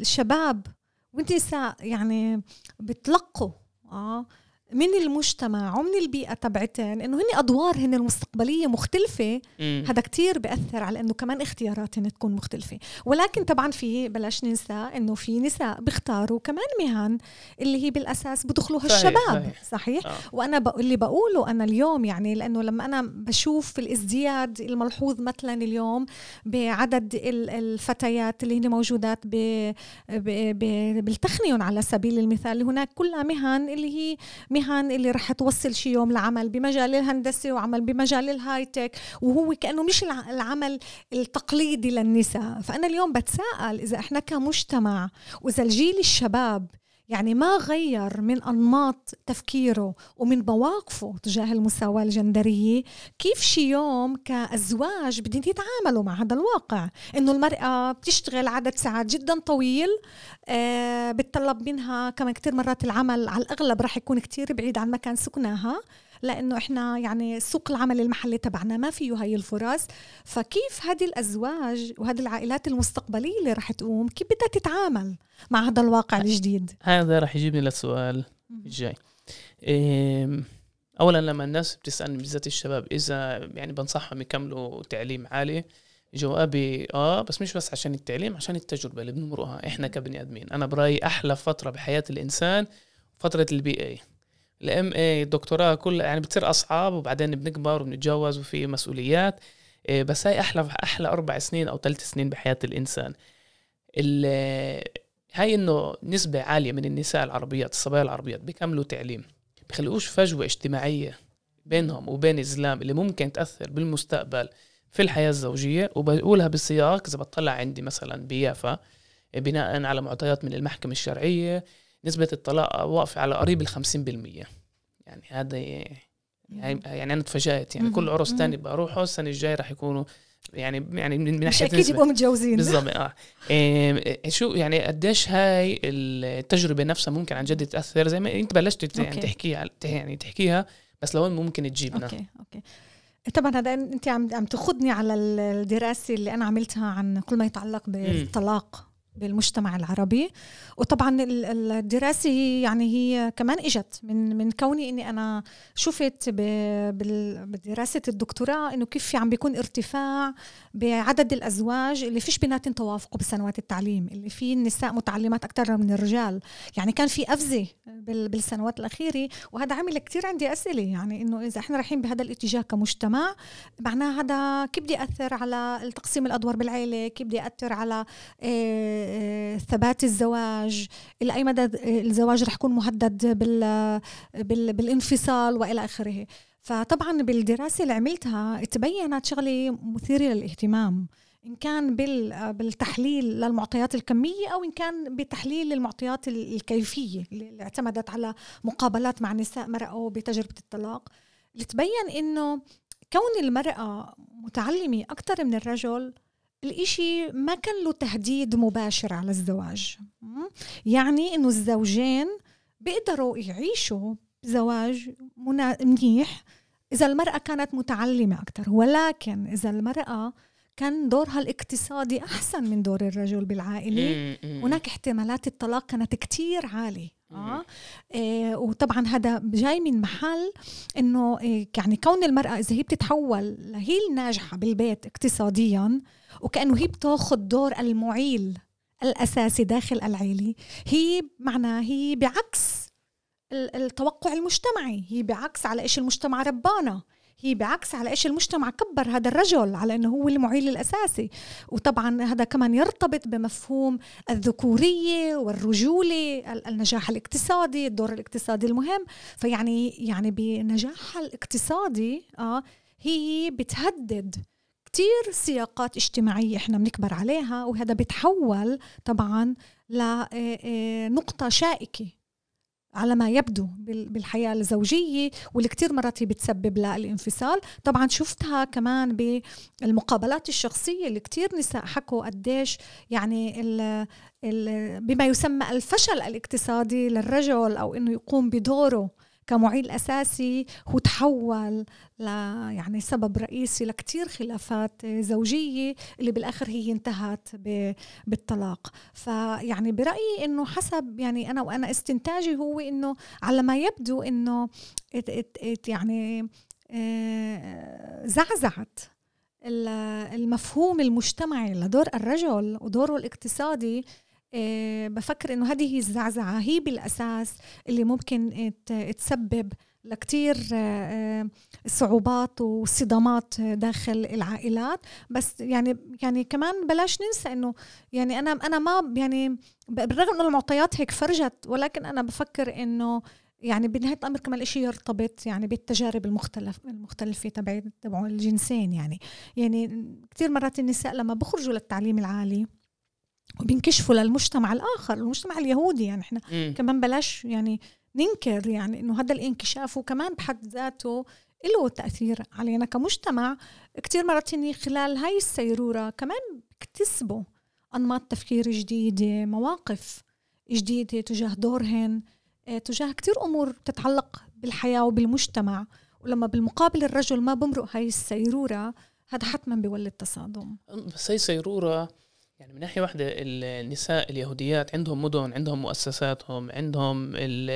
الشباب والنساء يعني بتلقوا. آه. من المجتمع ومن البيئة تبعتهم إنه هن ادوارهن المستقبلية مختلفة هذا كتير بأثر على إنه كمان اختياراتهن تكون مختلفة ولكن طبعا في بلاش ننسى إنه في نساء بيختاروا كمان مهن اللي هي بالأساس بدخلوها صحيح الشباب صحيح, صحيح؟ آه. وأنا بقول اللي بقوله أنا اليوم يعني لأنه لما أنا بشوف الازدياد الملحوظ مثلا اليوم بعدد الفتيات اللي هن موجودات ب بالتخنيون على سبيل المثال هناك كلها مهن اللي هي مهن اللي رح توصل شي يوم لعمل بمجال الهندسة وعمل بمجال الهاي تك وهو كأنه مش العمل التقليدي للنساء. فأنا اليوم بتساءل إذا إحنا كمجتمع وإذا الجيل الشباب يعني ما غير من أنماط تفكيره ومن مواقفه تجاه المساواة الجندرية. كيف شي يوم كأزواج بدهم يتعاملوا مع هذا الواقع؟ إنه المرأة بتشتغل عدد ساعات جدا طويل آه بتطلب منها كمان كتير مرات العمل على الأغلب رح يكون كتير بعيد عن مكان سكناها لأنه إحنا يعني سوق العمل المحلي تبعنا ما فيه هاي الفرص. فكيف هذه الأزواج وهذه العائلات المستقبلية اللي رح تقوم؟ كيف بدها تتعامل مع هذا الواقع الجديد؟ هذا رح يجيبني للسؤال الجاي. إيه اولا لما الناس بتسألني بالذات الشباب إذا يعني بنصحهم يكملوا تعليم عالي جوابي آه بس مش بس عشان التعليم عشان التجربة اللي بنمرقها إحنا كبني آدمين. أنا برأيي أحلى فترة بحياة الإنسان فترة ال BA ال MA الدكتوراه كلها يعني بتصير أصعب وبعدين بنكبر وبنتجوز وفي مسؤوليات. إيه، بس هاي أحلى أحلى أربع سنين أو ثلاث سنين بحياة الإنسان. هاي إنه نسبة عالية من النساء العربيات الصبايا العربيات بيكملوا تعليم. بخلقوش فجوة اجتماعية بينهم وبين الزلام اللي ممكن تأثر بالمستقبل في الحياة الزوجية. وبقولها بالسياق إذا بطلع عندي مثلا بيافا بناء على معطيات من المحكمة الشرعية نسبة الطلاق واقفة على قريب الخمسين بالمية. يعني هذا يعني, يعني أنا تفاجأت. يعني كل عرس تاني بروحه السنة الجاية راح يكونوا يعني يعني من ناحية أكيد يبقوا متجوزين. بالضبط آه. إيه شو يعني قديش هاي التجربة نفسها ممكن عن جد تأثر؟ زي ما أنت بلشت يعني تحكيها يعني تحكيها بس لوين ممكن تجيبنا. أوكي أوكي. طبعا هذا أنت عم عم تاخذني على الدراسة اللي أنا عملتها عن كل ما يتعلق بالطلاق. بالمجتمع العربي. وطبعا الدراسة هي يعني هي كمان إجت من من كوني إني أنا شفت بدراسة الدكتوراه إنه كيف عم بيكون ارتفاع بعدد الأزواج اللي فيش بيناتهم توافقوا بسنوات التعليم اللي في النساء متعلمات أكثر من الرجال. يعني كان في أفزة بالسنوات الأخيرة وهذا عمل كثير عندي أسئلة. يعني إنه إذا إحنا رايحين بهذا الاتجاه كمجتمع معناه هذا كيف بدي أثر على تقسيم الأدوار بالعائله كيف بدي أثر على آه، ثبات الزواج إلى أي مدى الزواج رح يكون مهدد بال بالانفصال وإلى آخره. فطبعا بالدراسة اللي عملتها تبينت شغلة مثيرة للاهتمام. إن كان بالتحليل للمعطيات الكمية أو إن كان بتحليل المعطيات الكيفية اللي اعتمدت على مقابلات مع نساء مرقوا بتجربة الطلاق. لتبين إنه كون المرأة متعلمة أكثر من الرجل الإشي ما كان له تهديد مباشر على الزواج. يعني إنه الزوجين بيقدروا يعيشوا زواج منيح إذا المرأة كانت متعلمة أكثر ولكن إذا المرأة كان دورها الاقتصادي أحسن من دور الرجل بالعائلة هناك احتمالات الطلاق كانت كتير عالية. آه. إيه وطبعا هذا جاي من محل إنه إيه يعني كون المرأة إذا هي بتتحول لهي الناجحة بالبيت اقتصاديا وكأنه هي بتاخذ دور المعيل الأساسي داخل العيلة. هي معناها هي بعكس التوقع المجتمعي. هي بعكس على إيش المجتمع ربانا. هي بعكس على إيش المجتمع كبر هذا الرجل على إنه هو المعيل الأساسي. وطبعا هذا كمان يرتبط بمفهوم الذكورية والرجولة النجاح الاقتصادي الدور الاقتصادي المهم. فيعني يعني بنجاحها الاقتصادي آه هي بتهدد كتير سياقات اجتماعية إحنا بنكبر عليها وهذا بتحول طبعا لنقطة شائكة على ما يبدو بالحياة الزوجية واللي كتير مرات هي بتسبب لها الانفصال طبعا شفتها كمان بالمقابلات الشخصية اللي كتير نساء حكوا قديش يعني ال ال بما يسمى الفشل الاقتصادي للرجل أو أنه يقوم بدوره كمعيل أساسي هو تحول ل يعني سبب رئيسي لكتير خلافات زوجية اللي بالآخر هي انتهت بالطلاق. فيعني برأيي إنه حسب يعني أنا وأنا استنتاجي هو إنه على ما يبدو إنه يعني آه، زعزعت المفهوم المجتمعي لدور الرجل ودوره الاقتصادي بفكر إنه هذه الزعزعة هي بالأساس اللي ممكن تسبب لكتير آه، صعوبات وصدامات داخل العائلات. بس يعني يعني كمان بلاش ننسى إنه يعني أنا أنا ما يعني بالرغم إنه المعطيات هيك فرجت ولكن أنا بفكر إنه يعني بنهاية الأمر كمان الإشي يرتبط يعني بالتجارب المختلف المختلفة تبع تبع الجنسين يعني. يعني كثير مرات النساء لما بخرجوا للتعليم العالي وبينكشفوا للمجتمع الآخر المجتمع اليهودي يعني إحنا م. كمان بلاش يعني ننكر يعني إنه هذا الانكشاف وكمان بحد ذاته له تأثير علينا كمجتمع. كثير مرات هني خلال هاي السيرورة كمان بيكتسبوا أنماط تفكير جديدة مواقف جديدة تجاه دورهن آه، تجاه كثير أمور بتتعلق بالحياة وبالمجتمع. ولما بالمقابل الرجل ما بمرق هاي السيرورة هذا حتما بيولد تصادم. بس هي سيرورة يعني من ناحية واحدة النساء اليهوديات عندهم مدن عندهم مؤسساتهم عندهم يعني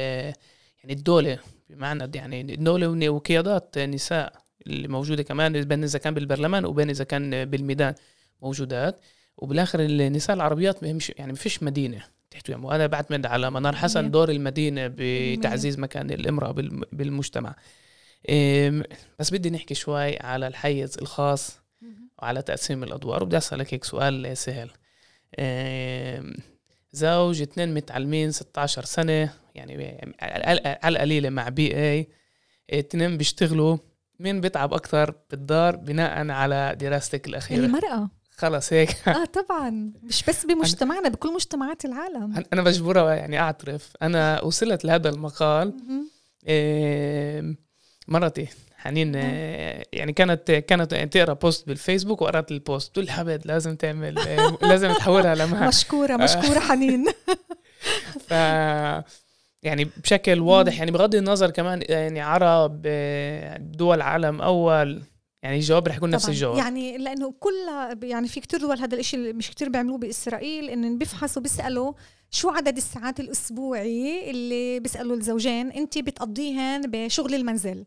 يعني الدولة بمعنى يعني الدولة وقيادات نساء اللي موجودة كمان بين إذا كان بالبرلمان وبين إذا كان بالميدان موجودات. وبالآخر النساء العربيات مش يعني ما فيش مدينة تحتوي. وأنا بعتمد على منار حسن دور المدينة بتعزيز مكان الامرأة بالمجتمع. بس بدي نحكي شوي على الحيز الخاص وعلى تقسيم الأدوار. وبدي أسألك هيك سؤال سهل. زوج اثنين متعلمين 16 سنة يعني على القليله مع بي اي اثنين بيشتغلوا. مين بيتعب أكثر بالدار بناء على دراستك الأخيرة؟ المراه خلص هيك. آه طبعا. مش بس بمجتمعنا بكل مجتمعات العالم. أنا مجبوره يعني أعترف. أنا وصلت لهذا المقال. مرتي. حنين آه، يعني كانت كانت تقرأ post بالفيسبوك وقرأت ال post تقول حبد لازم تعمل آه، لازم تحولها لمهام مشكورة مشكورة حنين. ف يعني بشكل واضح يعني بغض النظر كمان يعني عرب آه، دول عالم أول يعني الجواب رح يكون نفس الجواب. يعني لأنه كل يعني في كتير دول هذا الشيء مش كتير بيعملوه بإسرائيل انه بيفحصوا بيسألوا شو عدد الساعات الأسبوعي اللي بيسألوا الزوجين انت بتقضيهن بشغل المنزل؟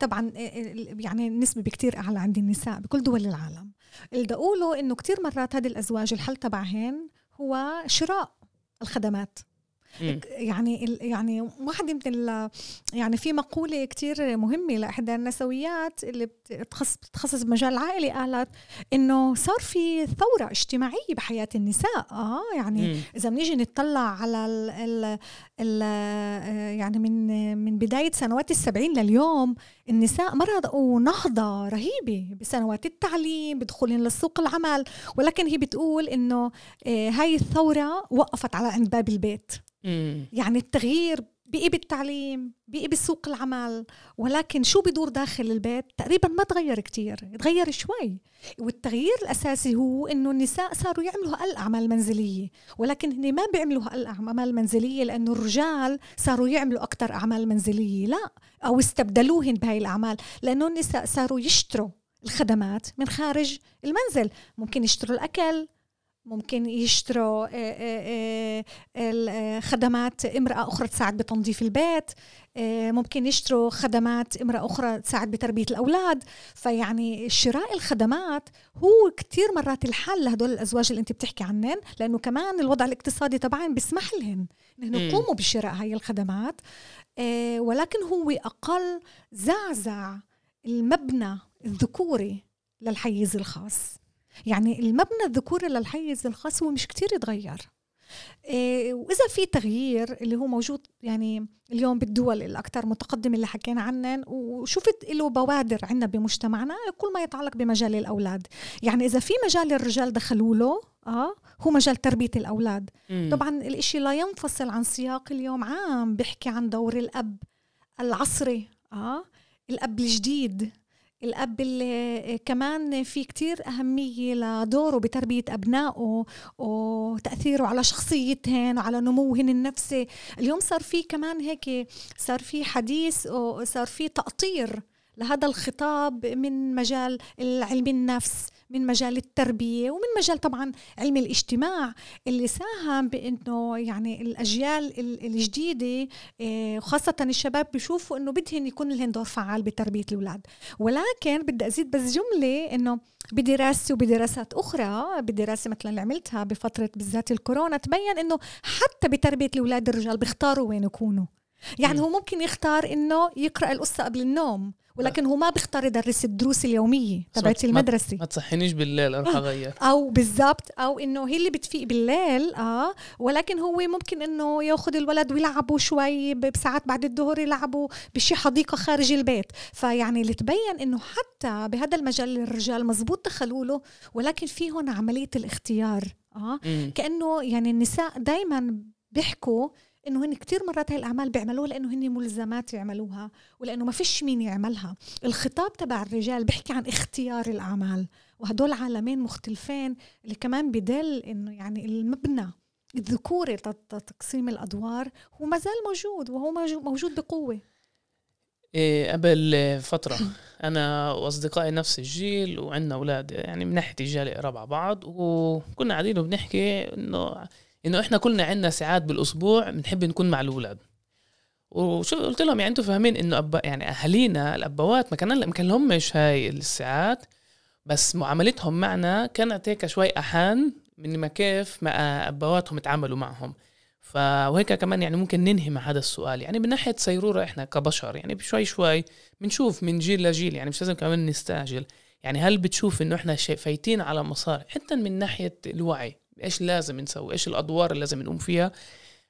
طبعا إيه، إيه، يعني النسبة بكتير أعلى عند النساء بكل دول العالم. اللي بدي اقوله إنه كتير مرات هذه الأزواج الحل تبعهن هو شراء الخدمات. يعني يعني واحدة من يعني في مقولة كتير مهمة لإحدى النسويات اللي بتتخصص بتتخصص بمجال العائلي قالت إنه صار في ثورة اجتماعية بحياة النساء. آه يعني مم. إذا بنيجي نطلع على ال ال ال يعني من من بداية سنوات السبعين لليوم النساء مرقوا نهضة رهيبة بسنوات التعليم بدخولهم للسوق العمل. ولكن هي بتقول إنه آه، هاي الثورة وقفت على عند باب البيت. يعني التغيير بقي بالتعليم بقي بسوق العمل ولكن شو بدور داخل البيت؟ تقريبا ما تغير كتير تغير شوي. والتغيير الأساسي هو إنه النساء صاروا يعملوا هالأعمال أعمال منزلية ولكن هن ما بيعملوا هالأعمال أعمال منزلية لأنه الرجال صاروا يعملوا أكتر أعمال منزلية لا أو استبدلوهن بهاي الأعمال لأنه النساء صاروا يشتروا الخدمات من خارج المنزل. ممكن يشتروا الأكل ممكن يشتروا آه، آه، آه، خدمات امرأة أخرى تساعد بتنظيف البيت ممكن يشتروا خدمات امرأة أخرى تساعد بتربية الأولاد. فيعني شراء الخدمات هو كتير مرات الحل لهدول الأزواج اللي أنت بتحكي عنهم لأنه كمان الوضع الاقتصادي طبعا بيسمح لهم إنه يقوموا بشراء هاي الخدمات. ولكن هو أقل زعزع المبنى الذكوري للحيز الخاص. يعني المبنى الذكوري للحيز الخاص هو مش كتير يتغير. إيه وإذا في تغيير اللي هو موجود يعني اليوم بالدول الأكثر متقدمة اللي حكينا عنن وشفت له بوادر عندنا بمجتمعنا كل ما يتعلق بمجال الأولاد. يعني إذا في مجال الرجال دخلوا له آه هو مجال تربية الأولاد. مم. طبعا الإشي لا ينفصل عن سياق اليوم عام بيحكي عن دور الأب العصري آه الأب الجديد. الأب اللي كمان في كتير أهمية لدوره بتربية أبنائه وتأثيره على شخصيتهن وعلى نموهن النفسي. اليوم صار في كمان هيك صار في حديث وصار في تأطير لهذا الخطاب من مجال علم النفس. من مجال التربية ومن مجال طبعا علم الاجتماع اللي ساهم بأنه يعني الأجيال الجديدة آه، خاصة الشباب بيشوفوا أنه بدهن يكون لهم دور فعال بتربية الأولاد. ولكن بدي أزيد بس جملة أنه بدراستي وبدراسات أخرى بدراسة مثلا اللي عملتها بفترة بالذات الكورونا تبين أنه حتى بتربية الأولاد الرجال بيختاروا وين يكونوا. يعني هو ممكن يختار إنه يقرأ القصة قبل النوم. ولكن هو ما بيختار يدرس الدروس اليومية تبعت المدرسة. ما تصحينيش بالليل أروح اغير أو بالضبط أو إنه هي اللي بتفيق بالليل آه ولكن هو ممكن إنه ياخذ الولد ويلعبوا شوي بساعات بعد الظهر يلعبوا بشي حديقة خارج البيت. فيعني اللي تبين إنه حتى بهذا المجال الرجال مزبوط دخلوا له ولكن في هون عملية الاختيار آه. كأنه يعني النساء دائما بيحكوا إنه هن كتير مرات هاي الأعمال بيعملوها لأنه هن ملزمات يعملوها ولأنه ما فيش مين يعملها. الخطاب تبع الرجال بيحكي عن اختيار الأعمال وهدول عالمين مختلفين اللي كمان بدل إنه يعني المبنى الذكوري تقسيم الأدوار هو ما زال موجود وهو موجود بقوة. إيه قبل فترة أنا وأصدقائي نفس الجيل وعندنا أولاد يعني من ناحية الجيل قراب على بعض وكنا قاعدين وبنحكي إنه إنه إحنا كلنا عندنا ساعات بالأسبوع بنحب نكون مع الأولاد. وشو قلت لهم؟ يعني أنتم فاهمين إنه أب... يعني أهالينا الأبوات ما كان ما كان لهمش هاي الساعات بس معاملتهم معنا كانت هيك شوي احن من ما كيف ما أبواتهم تعاملوا معهم. فوهيك كمان يعني ممكن ننهي مع هذا السؤال. يعني من ناحية سيروره إحنا كبشر يعني شوي شوي بنشوف من جيل لجيل يعني مش لازم كمان نستعجل. يعني هل بتشوف إنه إحنا فايتين على مسار حتى من ناحية الوعي. إيش لازم نسوي؟ إيش الأدوار اللي لازم نقوم فيها؟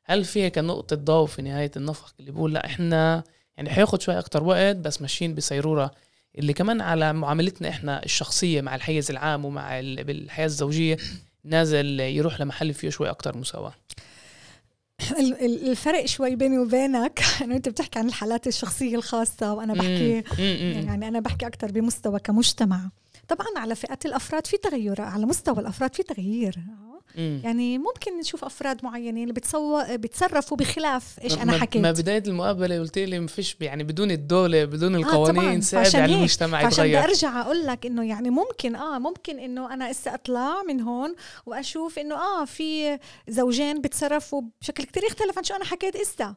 هل فيها كنقطه ضوء في نهاية النفق اللي بيقول لا إحنا يعني حياخد شوي أكتر وقت بس ماشيين بسيروره اللي كمان على معاملتنا إحنا الشخصية مع الحيز العام ومع الحياة الزوجية نازل يروح لمحل فيه شوي أكتر مساواة. الفرق شوي بيني وبينك. انه انت بتحكي عن الحالات الشخصية الخاصة وأنا بحكي يعني أنا بحكي أكثر بمستوى كمجتمع. طبعا على فئات الأفراد في تغير على مستوى الأفراد في تغيير. يعني ممكن نشوف أفراد معينين اللي بتصو... بتصرفوا بخلاف إيش أنا حكيت. ما بداية المقابلة قلت لي ما فيش يعني بدون الدولة بدون آه، القوانين آه صعب على المجتمع يتغير عشان بدي أرجع أقول لك إنه يعني ممكن آه ممكن إنه أنا إسا أطلع من هون وأشوف إنه آه في زوجين بتصرفوا بشكل كتير يختلف عن شو أنا حكيت إسا.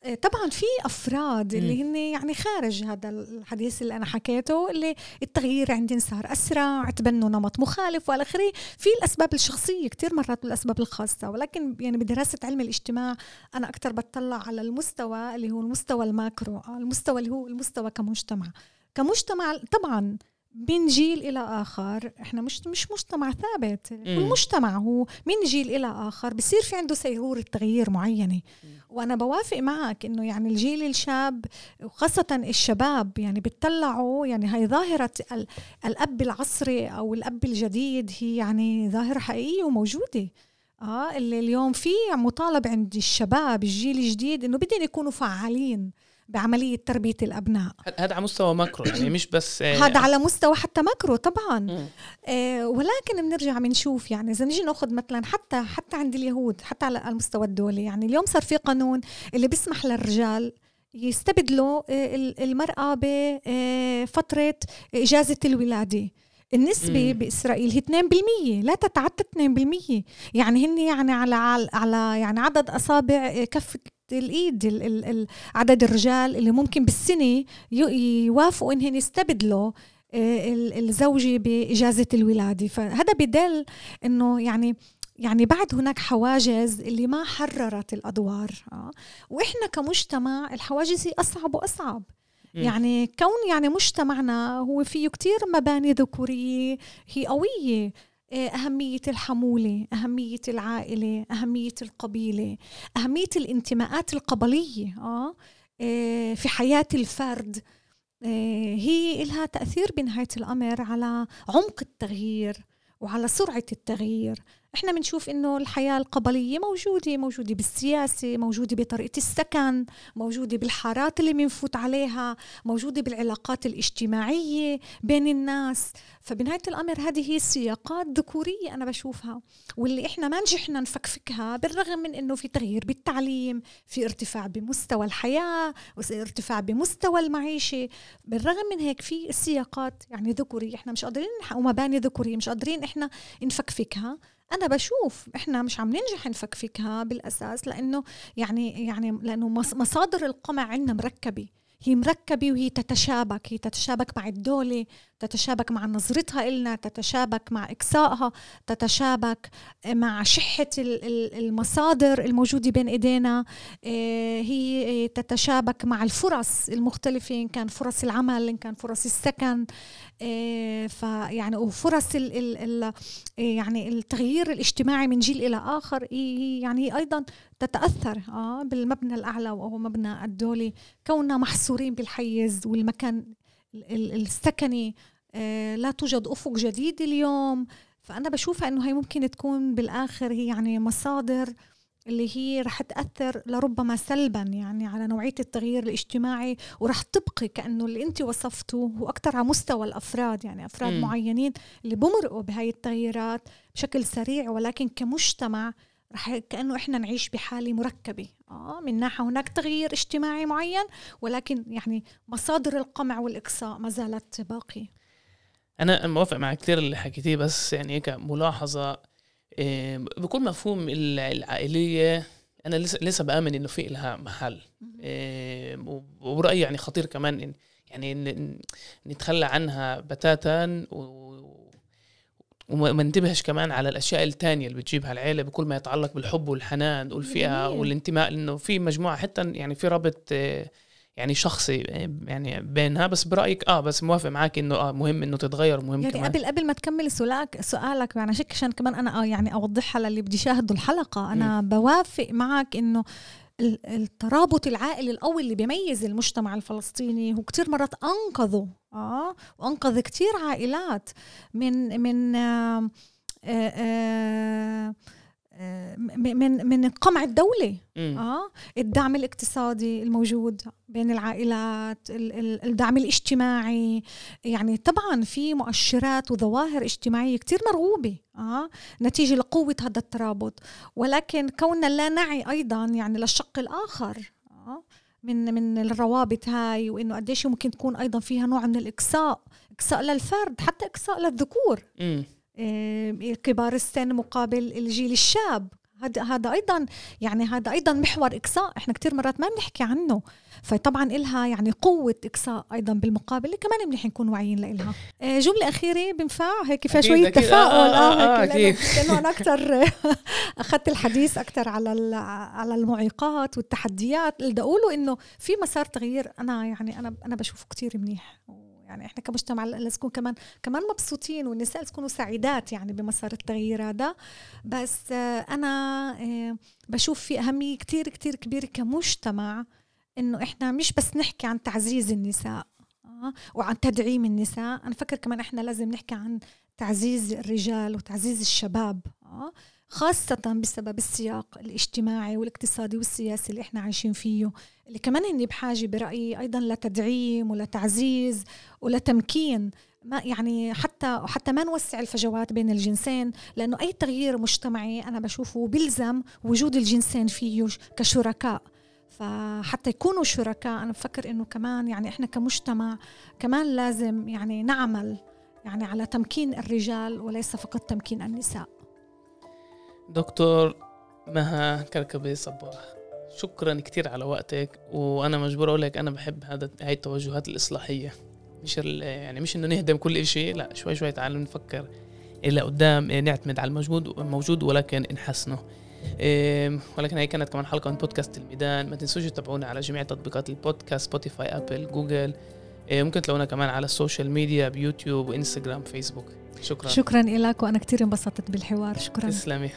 طبعا في أفراد اللي هن يعني خارج هذا الحديث اللي أنا حكيته اللي التغيير عندهم صار أسرع تبنوا نمط مخالف والى آخره. في الأسباب الشخصية كثير مرات الاسباب الخاصة ولكن يعني بدراسة علم الاجتماع أنا أكثر بتطلع على المستوى اللي هو المستوى الماكرو المستوى اللي هو المستوى كمجتمع. كمجتمع طبعا من جيل إلى آخر إحنا مش مش مجتمع ثابت. المجتمع هو من جيل إلى آخر. بصير في عنده سيروره تغيير معينة. وأنا بوافق معك إنه يعني الجيل الشاب وخاصة الشباب يعني بتطلعوا يعني هاي ظاهرة الأب العصري أو الأب الجديد هي يعني ظاهرة حقيقية وموجودة. آه اللي اليوم في مطالب عند الشباب الجيل الجديد إنه بدهم يكونوا فعالين. بعملية تربية الأبناء. هذا على مستوى macro يعني مش بس آه، هذا على مستوى حتى macro طبعا. آه ولكن بنرجع بنشوف يعني إذا نيجي نأخذ مثلا حتى حتى عند اليهود حتى على المستوى الدولي يعني اليوم صار في قانون اللي بيسمح للرجال يستبدلوا آه، المرأة بفترة آه، إجازة الولادة. النسبة مم. بإسرائيل هي 2% لا تتعدى 2% يعني هن يعني على على يعني عدد أصابع كف الإيد ال ال ال عدد الرجال اللي ممكن بالسنة يوافقوا انهم يستبدلوا آه، الزوجة بإجازة الولادة فهذا بدل أنه يعني يعني بعد هناك حواجز اللي ما حررت الأدوار آه. وإحنا كمجتمع الحواجز هي أصعب يعني كون يعني مجتمعنا هو فيه كتير مباني ذكورية هي قوية آه، أهمية الحمولة أهمية العائلة أهمية القبيلة أهمية الانتماءات القبلية آه, آه، في حياة الفرد. آه، هي لها تأثير بنهاية الأمر على عمق التغيير وعلى سرعة التغيير. إحنا بنشوف إنه الحياة القبلية موجودة موجودة بالسياسة موجودة بطريقة السكن موجودة بالحارات اللي بنفوت عليها موجودة بالعلاقات الاجتماعية بين الناس. فبنهاية الأمر هذه هي سياقات ذكورية أنا بشوفها واللي إحنا ما نجحنا نفكفكها بالرغم من إنه في تغيير بالتعليم في ارتفاع بمستوى الحياة ارتفاع بمستوى المعيشة. بالرغم من هيك في سياقات يعني ذكورية إحنا مش قادرين ومباني ذكورية مش قادرين إحنا نفكفكها. أنا بشوف إحنا مش عم ننجح نفكفكها بالأساس لأنه يعني يعني لأنه مصادر القمع عندنا مركبة. هي مركبة وهي تتشابك هي تتشابك مع الدولة تتشابك مع نظرتها إلنا تتشابك مع إقصائها تتشابك مع شحة المصادر الموجودة بين إيدينا. آه، هي تتشابك مع الفرص المختلفة إن كان فرص العمل إن كان فرص السكن. آه، فيعني وفرص ال ال ال يعني التغيير الاجتماعي من جيل إلى آخر يعني أيضا تتأثر آه بالمبنى الأعلى وهو مبنى الدولي. كوننا محصورين بالحيز والمكان السكني آه لا توجد أفق جديد اليوم. فأنا بشوفها إنه هي ممكن تكون بالآخر هي يعني مصادر اللي هي رح تأثر لربما سلبا يعني على نوعية التغيير الاجتماعي ورح تبقي كأنه اللي أنت وصفته هو أكثر على مستوى الأفراد. يعني أفراد م. معينين اللي بمرقوا بهاي التغييرات بشكل سريع ولكن كمجتمع رح كأنه إحنا نعيش بحالة مركبة. آه من ناحية هناك تغيير اجتماعي معين ولكن يعني مصادر القمع والإقصاء ما زالت باقية. أنا موافق معك كثير اللي حكيتيه بس يعني هيك ملاحظه إيه بكون مفهوم العائلية أنا لسه لسه بآمن إنه في لها محل. إيه وبرايي يعني خطير كمان إن يعني نتخلى عنها بتاتا وما ننتبهش كمان على الأشياء الثانية اللي بتجيبها العيلة بكل ما يتعلق بالحب والحنان والفئة والانتماء لأنه في مجموعة حتى يعني في آه، يعني شخصي يعني بينها بس برأيك آه بس موافق معك إنه آه مهم إنه تتغير مهم يعني كمان قبل قبل ما تكمل سؤالك سؤالك يعني عشان كمان أنا آه يعني أوضحها للي بدي يشاهدوا الحلقة أنا م. بوافق معك إنه الترابط العائلي القوي اللي بيميز المجتمع الفلسطيني هو كتير مرات انقذوا آه وأنقذ كتير عائلات من من آه آه آه من من قمع الدولة. آه الدعم الاقتصادي الموجود بين العائلات الدعم الاجتماعي. يعني طبعا في مؤشرات وظواهر اجتماعية كثير مرغوبة. آه نتيجة لقوة هذا الترابط. ولكن كوننا لا نعي أيضا يعني للشق الآخر آه من من الروابط هاي وإنه قديش ممكن تكون أيضا فيها نوع من الإقصاء إقصاء للفرد حتى إقصاء للذكور. آه، كبار السن مقابل الجيل الشاب. هذا هذا أيضا يعني هذا أيضا محور إقصاء إحنا كثير مرات ما بنحكي عنه. فطبعا إلها يعني قوة إقصاء أيضا بالمقابل كمان منيح نكون واعيين لإلها. آه، جملة أخيرة بنفع؟ هيك فيها شوية أكيد. تفاؤل. آه, آه, آه, لأنه أنا أكثر أخذت الحديث أكثر على على المعيقات والتحديات. اللي بدي أقوله إنه في مسار تغيير أنا يعني أنا أنا بشوفه كثير منيح. يعني إحنا كمجتمع لازم نكون كمان كمان مبسوطين والنساء تكونوا سعيدات يعني بمسار التغيير هذا. بس أنا آه، بشوف في أهمية كتير كتير كبيرة كمجتمع إنه إحنا مش بس نحكي عن تعزيز النساء آه، وعن تدعيم النساء أنا فكر كمان إحنا لازم نحكي عن تعزيز الرجال وتعزيز الشباب آه، خاصة بسبب السياق الاجتماعي والاقتصادي والسياسي اللي إحنا عايشين فيه اللي كمان هني بحاجة برأيي أيضا لتدعيم ولتعزيز ولتمكين ما يعني حتى حتى ما نوسع الفجوات بين الجنسين لأنه أي تغيير مجتمعي أنا بشوفه بيلزم وجود الجنسين فيه كشركاء. فحتى يكونوا شركاء أنا بفكر إنه كمان يعني إحنا كمجتمع كمان لازم يعني نعمل يعني على تمكين الرجال وليس فقط تمكين النساء. دكتور مها كركبي صباح. شكرا كثير على وقتك وأنا مجبور أقول لك أنا بحب هذا هاي التوجهات الإصلاحية. مش يعني مش إنه نهدم كل شيء لا شوي شوي تعالوا نفكر إلى قدام نعتمد على الموجود موجود ولكن نحسنه ولكن هي كانت كمان حلقة من بودكاست الميدان. ما تنسوش تتابعونا على جميع تطبيقات البودكاست سبوتيفاي ابل جوجل ممكن تلاقونا كمان على ال social media بيوتيوب وإنستغرام فيسبوك شكرا. شكرا لك وأنا كثير انبسطت بالحوار. شكرا. تسلمي.